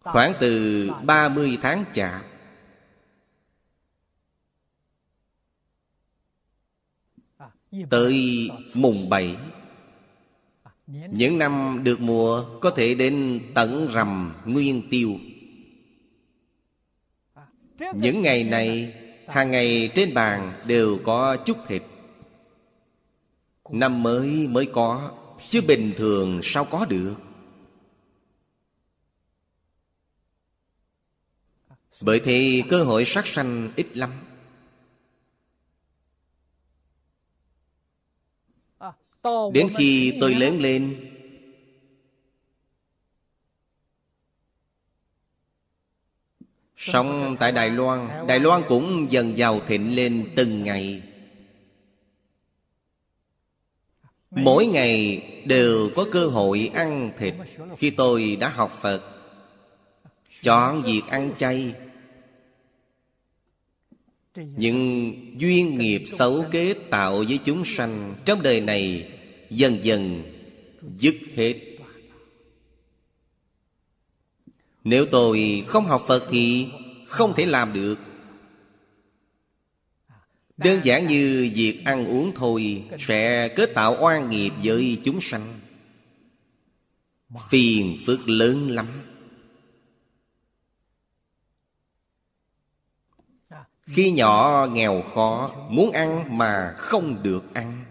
Khoảng từ 30 tháng chạp, Tới mùng bảy, Những năm được mùa Có thể đến tận rằm nguyên tiêu. Những ngày này, Hàng ngày trên bàn đều có chút thịt. Năm mới mới có, Chứ bình thường sao có được? Bởi thì cơ hội sát sanh ít lắm. Đến khi tôi lớn lên Sống tại Đài Loan Đài Loan cũng dần giàu thịnh lên từng ngày. Mỗi ngày đều có cơ hội ăn thịt Khi tôi đã học Phật. Chọn việc ăn chay. Những duyên nghiệp xấu kết tạo với chúng sanh trong đời này dần dần dứt hết. Nếu tôi không học phật thì không thể làm được đơn giản như việc ăn uống thôi sẽ kết tạo oan nghiệp với chúng sanh. Phiền phức lớn lắm. Khi nhỏ nghèo khó Muốn ăn mà không được ăn.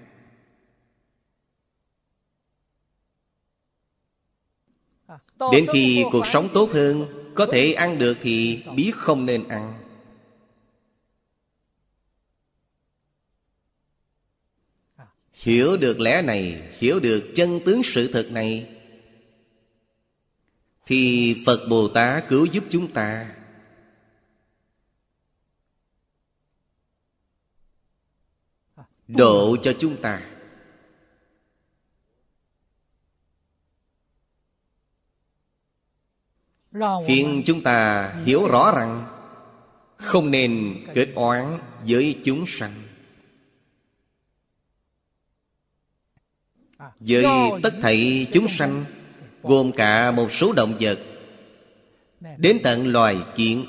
Đến khi cuộc sống tốt hơn Có thể ăn được thì biết không nên ăn Hiểu được lẽ này, Hiểu được chân tướng sự thật này. Thì Phật Bồ Tát cứu giúp chúng ta, độ cho chúng ta. Khiến chúng ta hiểu rõ rằng không nên kết oán với chúng sanh. Với tất thảy chúng sanh gồm cả một số động vật đến tận loài kiến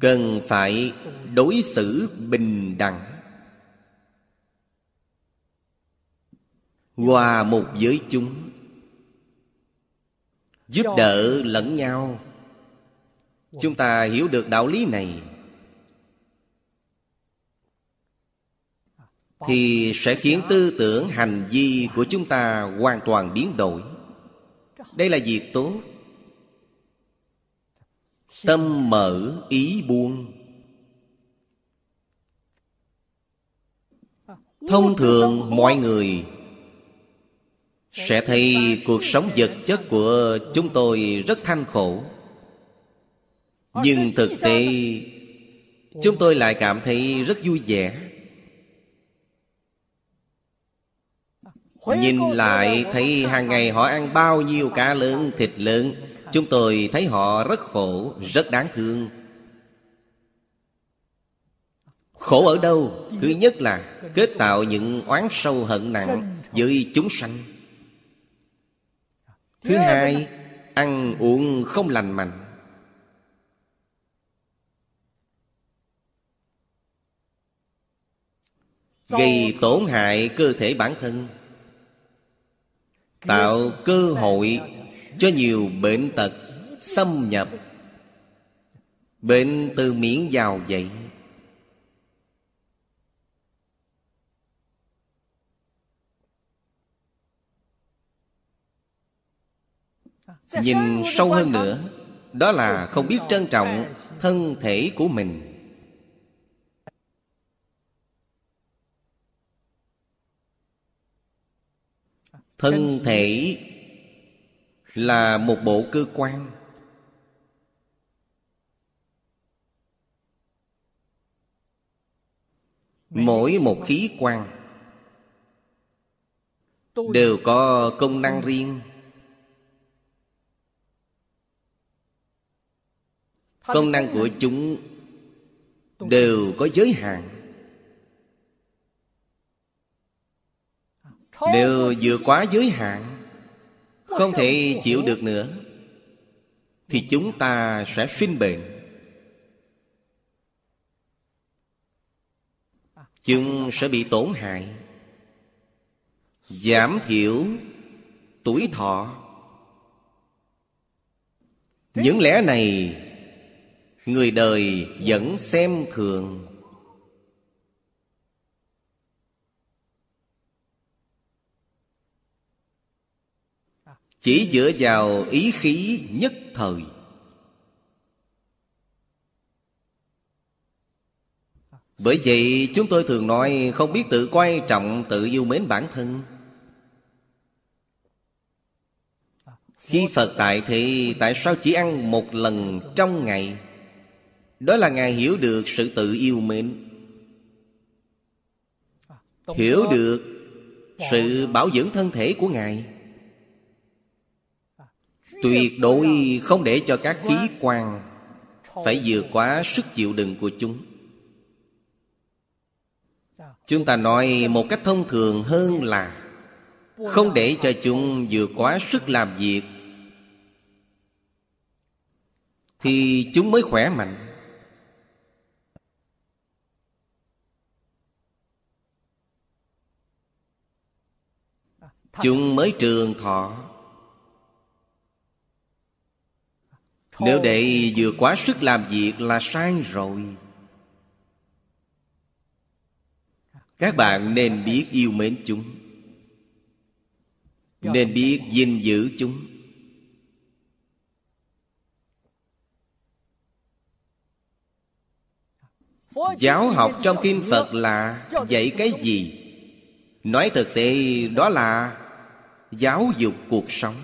cần phải đối xử bình đẳng. Hòa một với chúng giúp đỡ lẫn nhau. Chúng ta hiểu được đạo lý này thì sẽ khiến tư tưởng hành vi của chúng ta hoàn toàn biến đổi. Đây là việc tốt. Tâm mở, ý buông. Thông thường mọi người sẽ thấy cuộc sống vật chất của chúng tôi rất thanh khổ. Nhưng thực tế, chúng tôi lại cảm thấy rất vui vẻ. Nhìn lại thấy hàng ngày họ ăn bao nhiêu cá lớn thịt lớn. Chúng tôi thấy họ rất khổ rất đáng thương. Khổ ở đâu? Thứ nhất là kết tạo những oán sâu hận nặng với chúng sanh. Thứ hai ăn uống không lành mạnh. Gây tổn hại cơ thể bản thân tạo cơ hội cho nhiều bệnh tật xâm nhập. Bệnh từ miệng vào dậy. Nhìn sâu hơn nữa, đó là không biết trân trọng thân thể của mình. Thân thể là một bộ cơ quan. Mỗi một khí quan đều có công năng riêng. Công năng của chúng đều có giới hạn nếu vượt quá giới hạn không thể chịu được nữa thì chúng ta sẽ sinh bệnh. Chúng sẽ bị tổn hại giảm thiểu tuổi thọ. Những lẽ này người đời vẫn xem thường chỉ dựa vào ý khí nhất thời. Bởi vậy, chúng tôi thường nói không biết tự quan trọng, tự yêu mến bản thân. Khi phật tại thì tại sao chỉ ăn một lần trong ngày? Đó là ngài hiểu được sự tự yêu mến. Hiểu được sự bảo dưỡng thân thể của ngài tuyệt đối không để cho các khí quan phải vượt quá sức chịu đựng của chúng. Chúng ta nói một cách thông thường hơn là không để cho chúng vượt quá sức làm việc. Thì chúng mới khỏe mạnh. Chúng mới trường thọ Nếu để vừa quá sức làm việc là sai rồi. Các bạn nên biết yêu mến chúng. Nên biết gìn giữ chúng. Giáo học trong Kinh Phật là dạy cái gì? Nói thực tế đó là giáo dục cuộc sống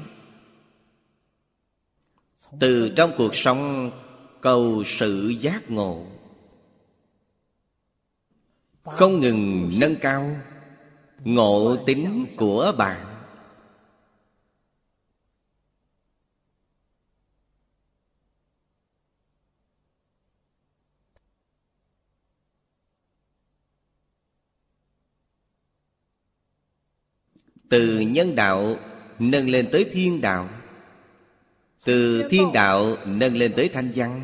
từ trong cuộc sống cầu sự giác ngộ không ngừng nâng cao ngộ tính của bạn. Từ nhân đạo nâng lên tới thiên đạo từ thiên đạo nâng lên tới thanh văn,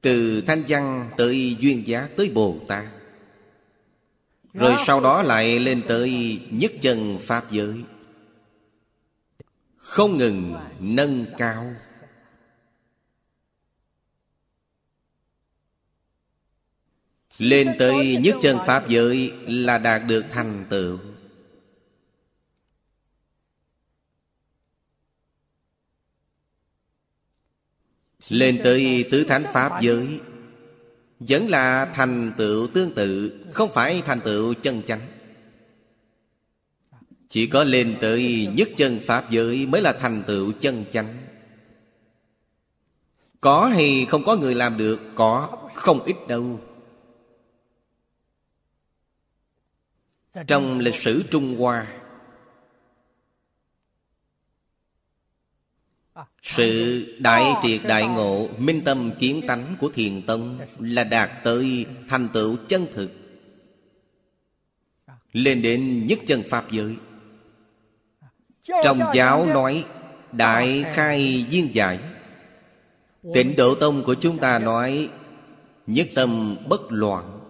Từ thanh văn tới duyên giác tới Bồ Tát. Rồi sau đó lại lên tới nhất chân Pháp giới. Không ngừng nâng cao. Lên tới nhất chân pháp giới là đạt được thành tựu. Lên tới tứ thánh pháp giới vẫn là thành tựu tương tự không phải thành tựu chân chánh. Chỉ có lên tới nhất chân Pháp giới Mới là thành tựu chân chánh. Có hay không có người làm được Có, không ít đâu. Trong lịch sử Trung Hoa Sự đại triệt đại ngộ Minh tâm kiến tánh của thiền tông Là đạt tới thành tựu chân thực. Lên đến nhất chân Pháp giới. Trong giáo nói Đại khai viên giải. Tịnh độ tông của chúng ta nói Nhất tâm bất loạn.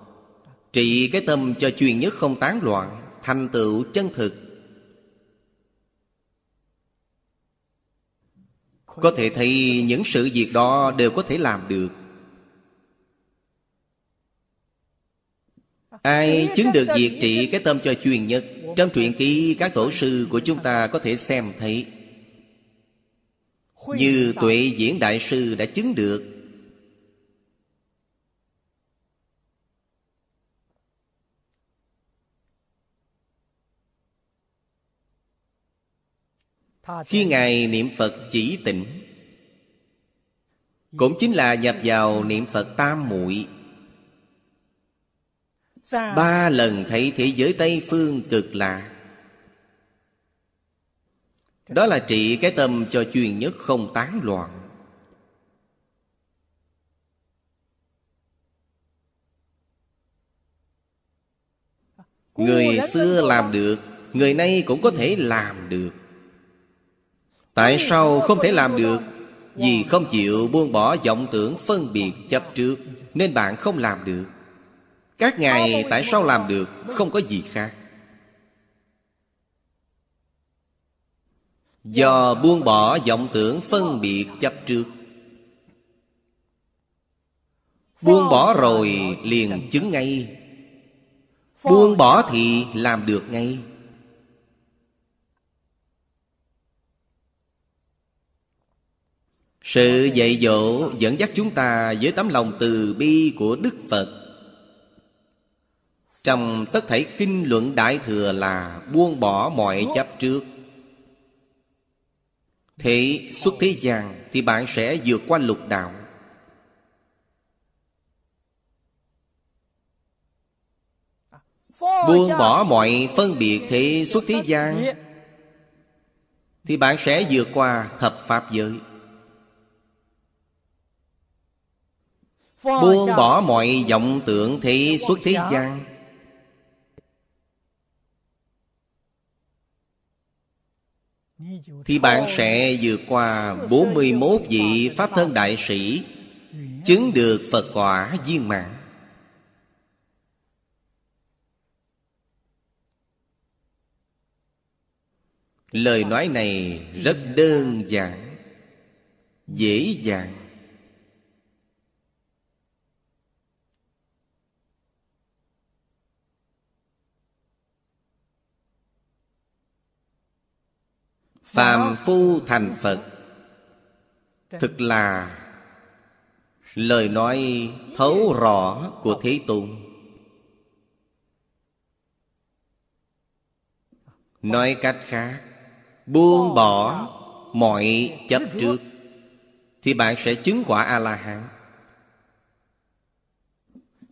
Trị cái tâm cho chuyên nhất không tán loạn Thành tựu chân thực Có thể thấy những sự việc đó đều có thể làm được. Ai chứng được việc trị cái tâm cho chuyên nhất, trong truyện ký các tổ sư của chúng ta có thể xem thấy. Như tuệ diễn đại sư đã chứng được Khi Ngài niệm Phật chỉ tỉnh Cũng chính là nhập vào niệm Phật tam muội. Ba lần thấy thế giới Tây Phương cực lạ. Đó là trị cái tâm cho chuyên nhất không tán loạn. Người xưa làm được, Người nay cũng có thể làm được. Tại sao không thể làm được? Vì không chịu buông bỏ vọng tưởng phân biệt chấp trước, Nên bạn không làm được. Các ngài tại sao làm được? Không có gì khác. Do buông bỏ vọng tưởng phân biệt chấp trước. Buông bỏ rồi liền chứng ngay. Buông bỏ thì làm được ngay. Sự dạy dỗ dẫn dắt chúng ta với tấm lòng từ bi của Đức Phật. Trong tất thảy kinh luận đại thừa là buông bỏ mọi chấp trước. Thế xuất thế gian thì bạn sẽ vượt qua lục đạo. Buông bỏ mọi phân biệt thế xuất thế gian Thì bạn sẽ vượt qua thập pháp giới. Buông bỏ mọi vọng tưởng thế xuất thế gian. Thì bạn sẽ vượt qua 41 vị Pháp thân đại sĩ Chứng được Phật quả viên mãn. Lời nói này rất đơn giản Dễ dàng Phàm phu thành Phật. Thực là Lời nói thấu rõ của Thế Tôn. Nói cách khác, Buông bỏ mọi chấp trước Thì bạn sẽ chứng quả A-la-hán.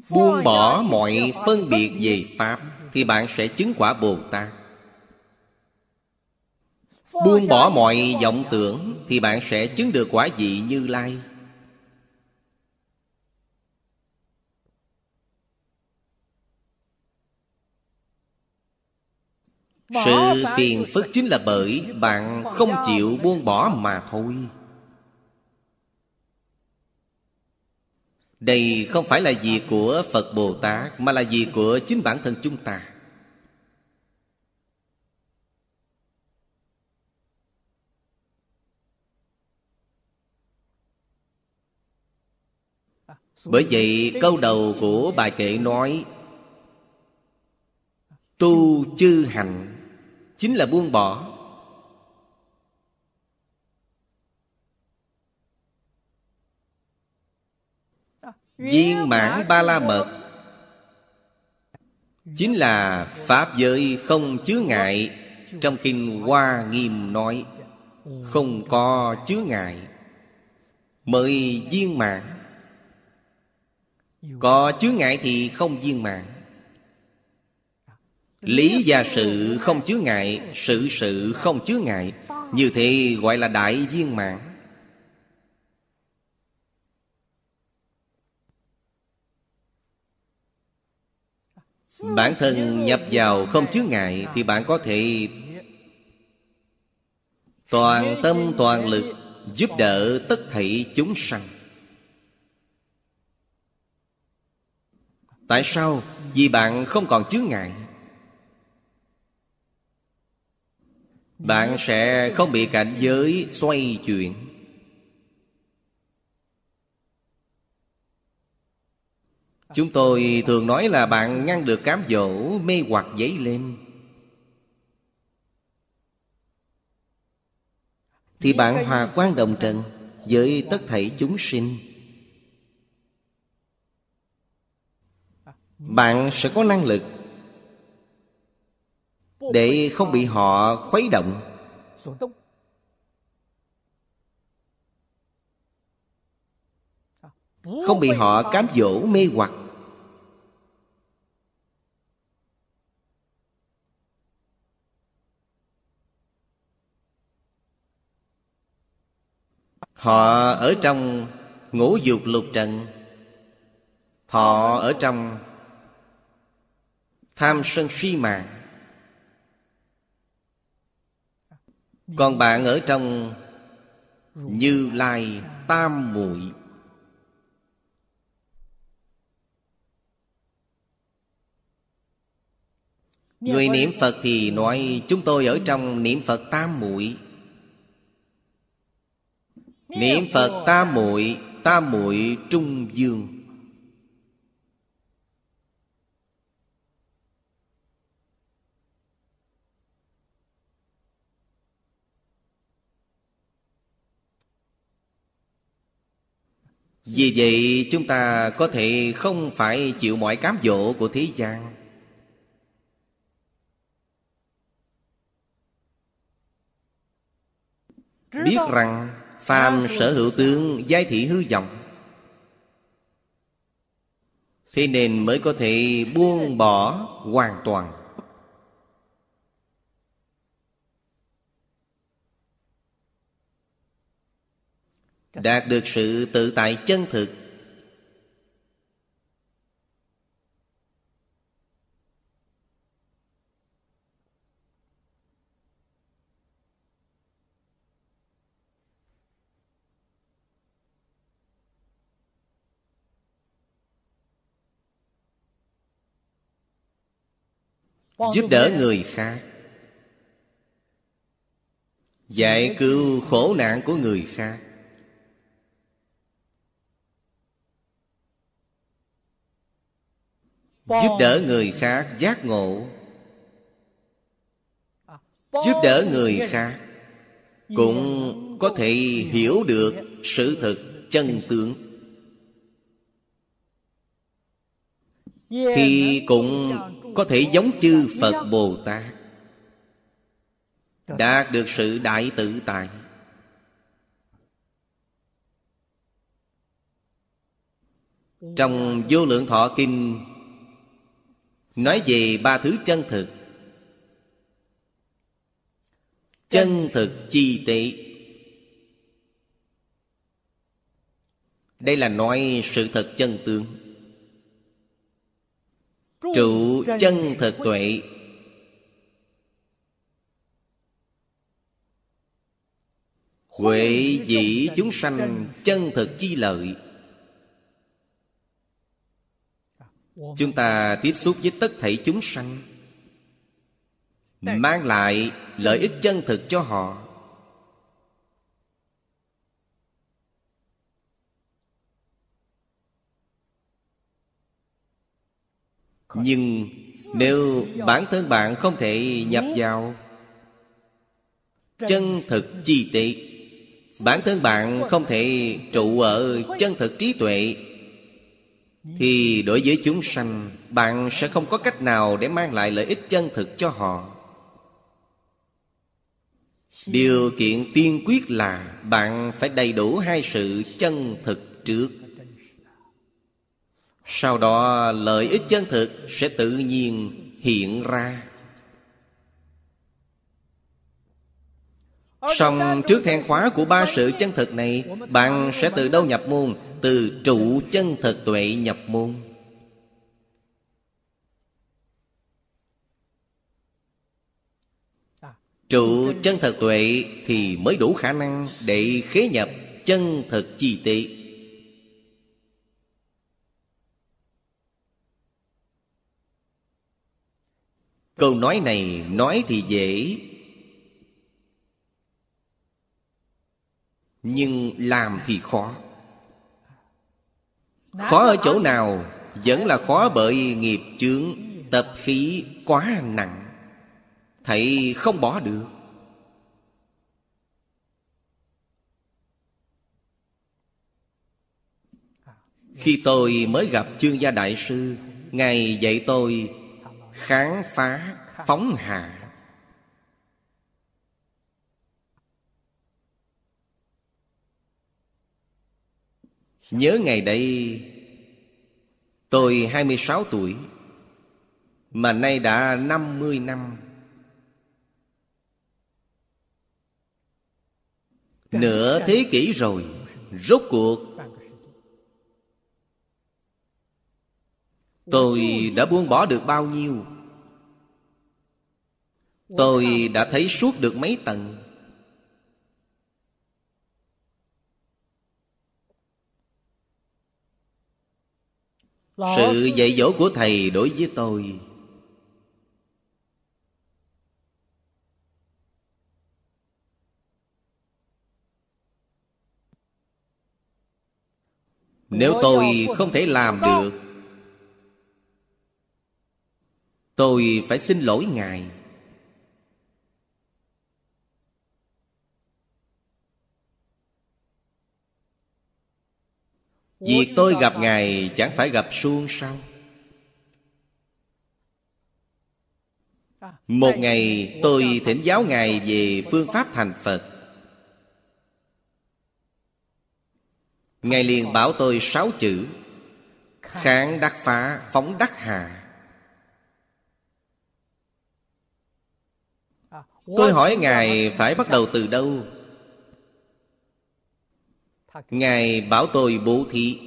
Buông bỏ mọi phân biệt về Pháp Thì bạn sẽ chứng quả Bồ Tát Buông bỏ mọi vọng tưởng Thì bạn sẽ chứng được quả vị như lai. Sự phiền phức chính là bởi Bạn không chịu buông bỏ mà thôi. Đây không phải là việc của Phật Bồ Tát Mà là việc của chính bản thân chúng ta Bởi vậy, câu đầu của bài kệ nói, Tu chư hạnh Chính là buông bỏ. Viên mãn ba la mật Chính là Pháp giới không chứa ngại. Trong Kinh Hoa Nghiêm nói, Không có chứa ngại. Mời viên mãn. Có chứa ngại thì không viên mãn. Lý và sự không chứa ngại, Sự sự không chứa ngại. Như thế gọi là đại viên mãn. Bản thân nhập vào không chứa ngại Thì bạn có thể Toàn tâm toàn lực Giúp đỡ tất thảy chúng sanh. Tại sao? Vì bạn không còn chướng ngại. Bạn sẽ không bị cảnh giới xoay chuyển. Chúng tôi thường nói là bạn ngăn được cám dỗ, mê hoặc dấy lên. Thì bạn hòa quan đồng trần với tất thảy chúng sinh. Bạn sẽ có năng lực Để không bị họ khuấy động. Không bị họ cám dỗ, mê hoặc. Họ ở trong ngũ dục lục trần. Họ ở trong tham sân si mạng Còn bạn ở trong Như Lai Tam Muội. Người niệm Phật thì nói, Chúng tôi ở trong niệm Phật Tam Muội. Niệm Phật Tam Muội Tam Muội Trung Dương. Vì vậy, chúng ta có thể không phải chịu mọi cám dỗ của thế gian. Biết rằng phàm sở hữu tướng giai thị hư vọng, Thế nên mới có thể buông bỏ hoàn toàn Đạt được sự tự tại chân thực. Giúp đỡ người khác. Giải cứu khổ nạn của người khác Giúp đỡ người khác giác ngộ. Giúp đỡ người khác Cũng có thể hiểu được sự thực chân tướng. Thì cũng có thể giống chư Phật Bồ Tát, Đạt được sự đại tự tại. Trong vô lượng thọ kinh Nói về ba thứ chân thực. Chân thực chi tị. Đây là nói sự thật chân tướng. Trụ chân thực tuệ. Huệ dĩ chúng sanh chân thực chi lợi. Chúng ta tiếp xúc với tất thảy chúng sanh Mang lại lợi ích chân thực cho họ. Nhưng nếu bản thân bạn không thể nhập vào Chân thực chi tế Bản thân bạn không thể trụ ở chân thực trí tuệ thì đối với chúng sanh, Bạn sẽ không có cách nào để mang lại lợi ích chân thực cho họ. Điều kiện tiên quyết là Bạn phải đầy đủ hai sự chân thực trước. Sau đó, lợi ích chân thực sẽ tự nhiên hiện ra. Xong trước then khóa của ba sự chân thực này Bạn sẽ từ đâu nhập môn? Từ trụ chân thực tuệ nhập môn. Trụ chân thật tuệ Thì mới đủ khả năng Để khế nhập chân thật chi tế Câu nói này nói thì dễ Nhưng làm thì khó. Khó ở chỗ nào Vẫn là khó bởi nghiệp chướng Tập khí quá nặng. Thầy không bỏ được. Khi tôi mới gặp chương gia đại sư Ngài dạy tôi Kháng phá phóng hạ Nhớ ngày đây Tôi 26 tuổi Mà nay đã 50 năm. Nửa thế kỷ rồi Rốt cuộc Tôi đã buông bỏ được bao nhiêu? Tôi đã thấy suốt được mấy tầng Sự dạy dỗ của Thầy đối với tôi. Nếu tôi không thể làm được Tôi phải xin lỗi Ngài Việc tôi gặp Ngài, chẳng phải gặp suông sao? Một ngày tôi thỉnh giáo Ngài về phương pháp thành Phật. Ngài liền bảo tôi sáu chữ. Kháng đắc phá, phóng đắc hà Tôi hỏi Ngài, phải bắt đầu từ đâu? Ngài bảo tôi bố thí.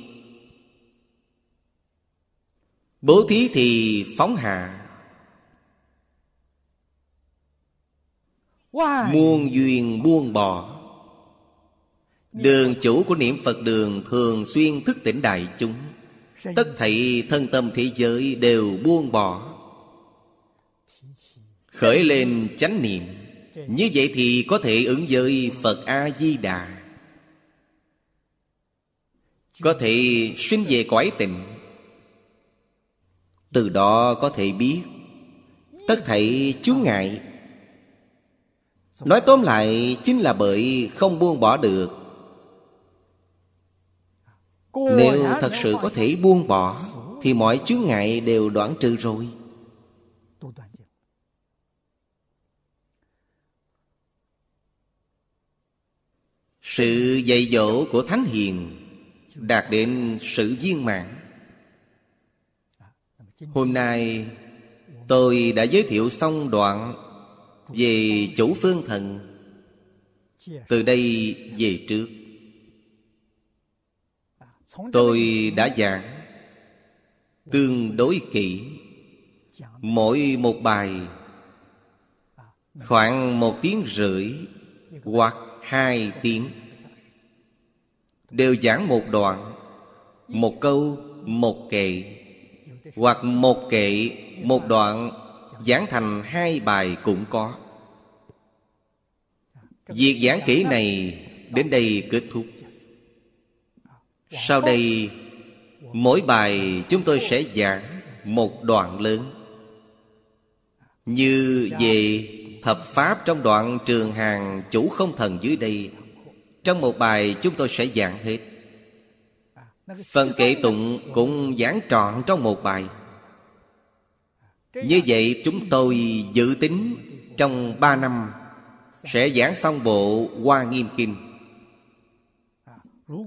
Bố thí thì phóng hạ. Muôn duyên buông bỏ. Đường chủ của niệm Phật đường Thường xuyên thức tỉnh đại chúng. Tất thảy thân tâm thế giới đều buông bỏ. Khởi lên chánh niệm. Như vậy thì có thể ứng với Phật A-di-đà có thể sinh về cõi tình. Từ đó có thể biết tất thảy chướng ngại. Nói tóm lại, chính là bởi không buông bỏ được. Nếu thật sự có thể buông bỏ, thì mọi chướng ngại đều đoạn trừ rồi. Sự dạy dỗ của thánh hiền đạt đến sự viên mãn. Hôm nay, tôi đã giới thiệu xong đoạn về chủ phương thần. Từ đây về trước. Tôi đã giảng tương đối kỹ. Mỗi một bài, khoảng một tiếng rưỡi hoặc hai tiếng. Đều giảng một đoạn, Một câu, Một kệ, Hoặc một kệ, Một đoạn, Giảng thành hai bài cũng có. Việc giảng kỹ này Đến đây kết thúc. Sau đây, Mỗi bài chúng tôi sẽ giảng một đoạn lớn. Như về thập pháp trong đoạn trường hàng chủ không thần dưới đây trong một bài chúng tôi sẽ giảng hết. Phần kệ tụng cũng giảng trọn trong một bài. Như vậy chúng tôi dự tính trong ba năm Sẽ giảng xong bộ Hoa Nghiêm Kinh.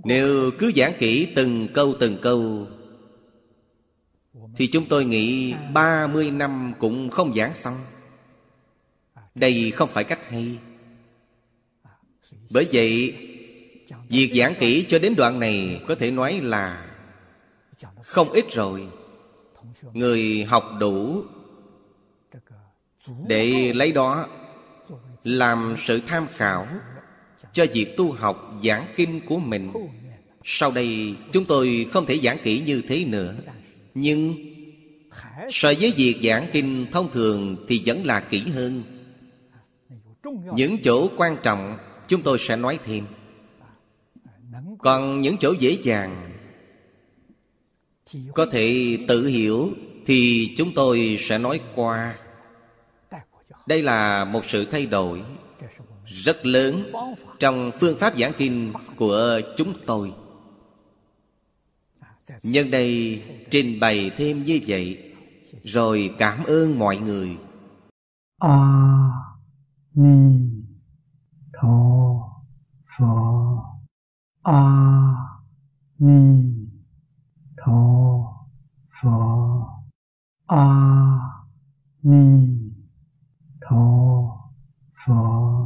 Nếu cứ giảng kỹ từng câu từng câu, Thì chúng tôi nghĩ 30 năm cũng không giảng xong. Đây không phải cách hay. Bởi vậy, Việc giảng kỹ cho đến đoạn này Có thể nói là Không ít rồi. Người học đủ Để lấy đó Làm sự tham khảo Cho việc tu học giảng kinh của mình. Sau đây, chúng tôi không thể giảng kỹ như thế nữa. Nhưng So với việc giảng kinh thông thường Thì vẫn là kỹ hơn. Những chỗ quan trọng Chúng tôi sẽ nói thêm. Còn những chỗ dễ dàng có thể tự hiểu thì chúng tôi sẽ nói qua. Đây là một sự thay đổi rất lớn trong phương pháp giảng kinh của chúng tôi. Nhân đây trình bày thêm như vậy, rồi cảm ơn mọi người. A ni 陀佛阿弥陀佛阿弥陀佛。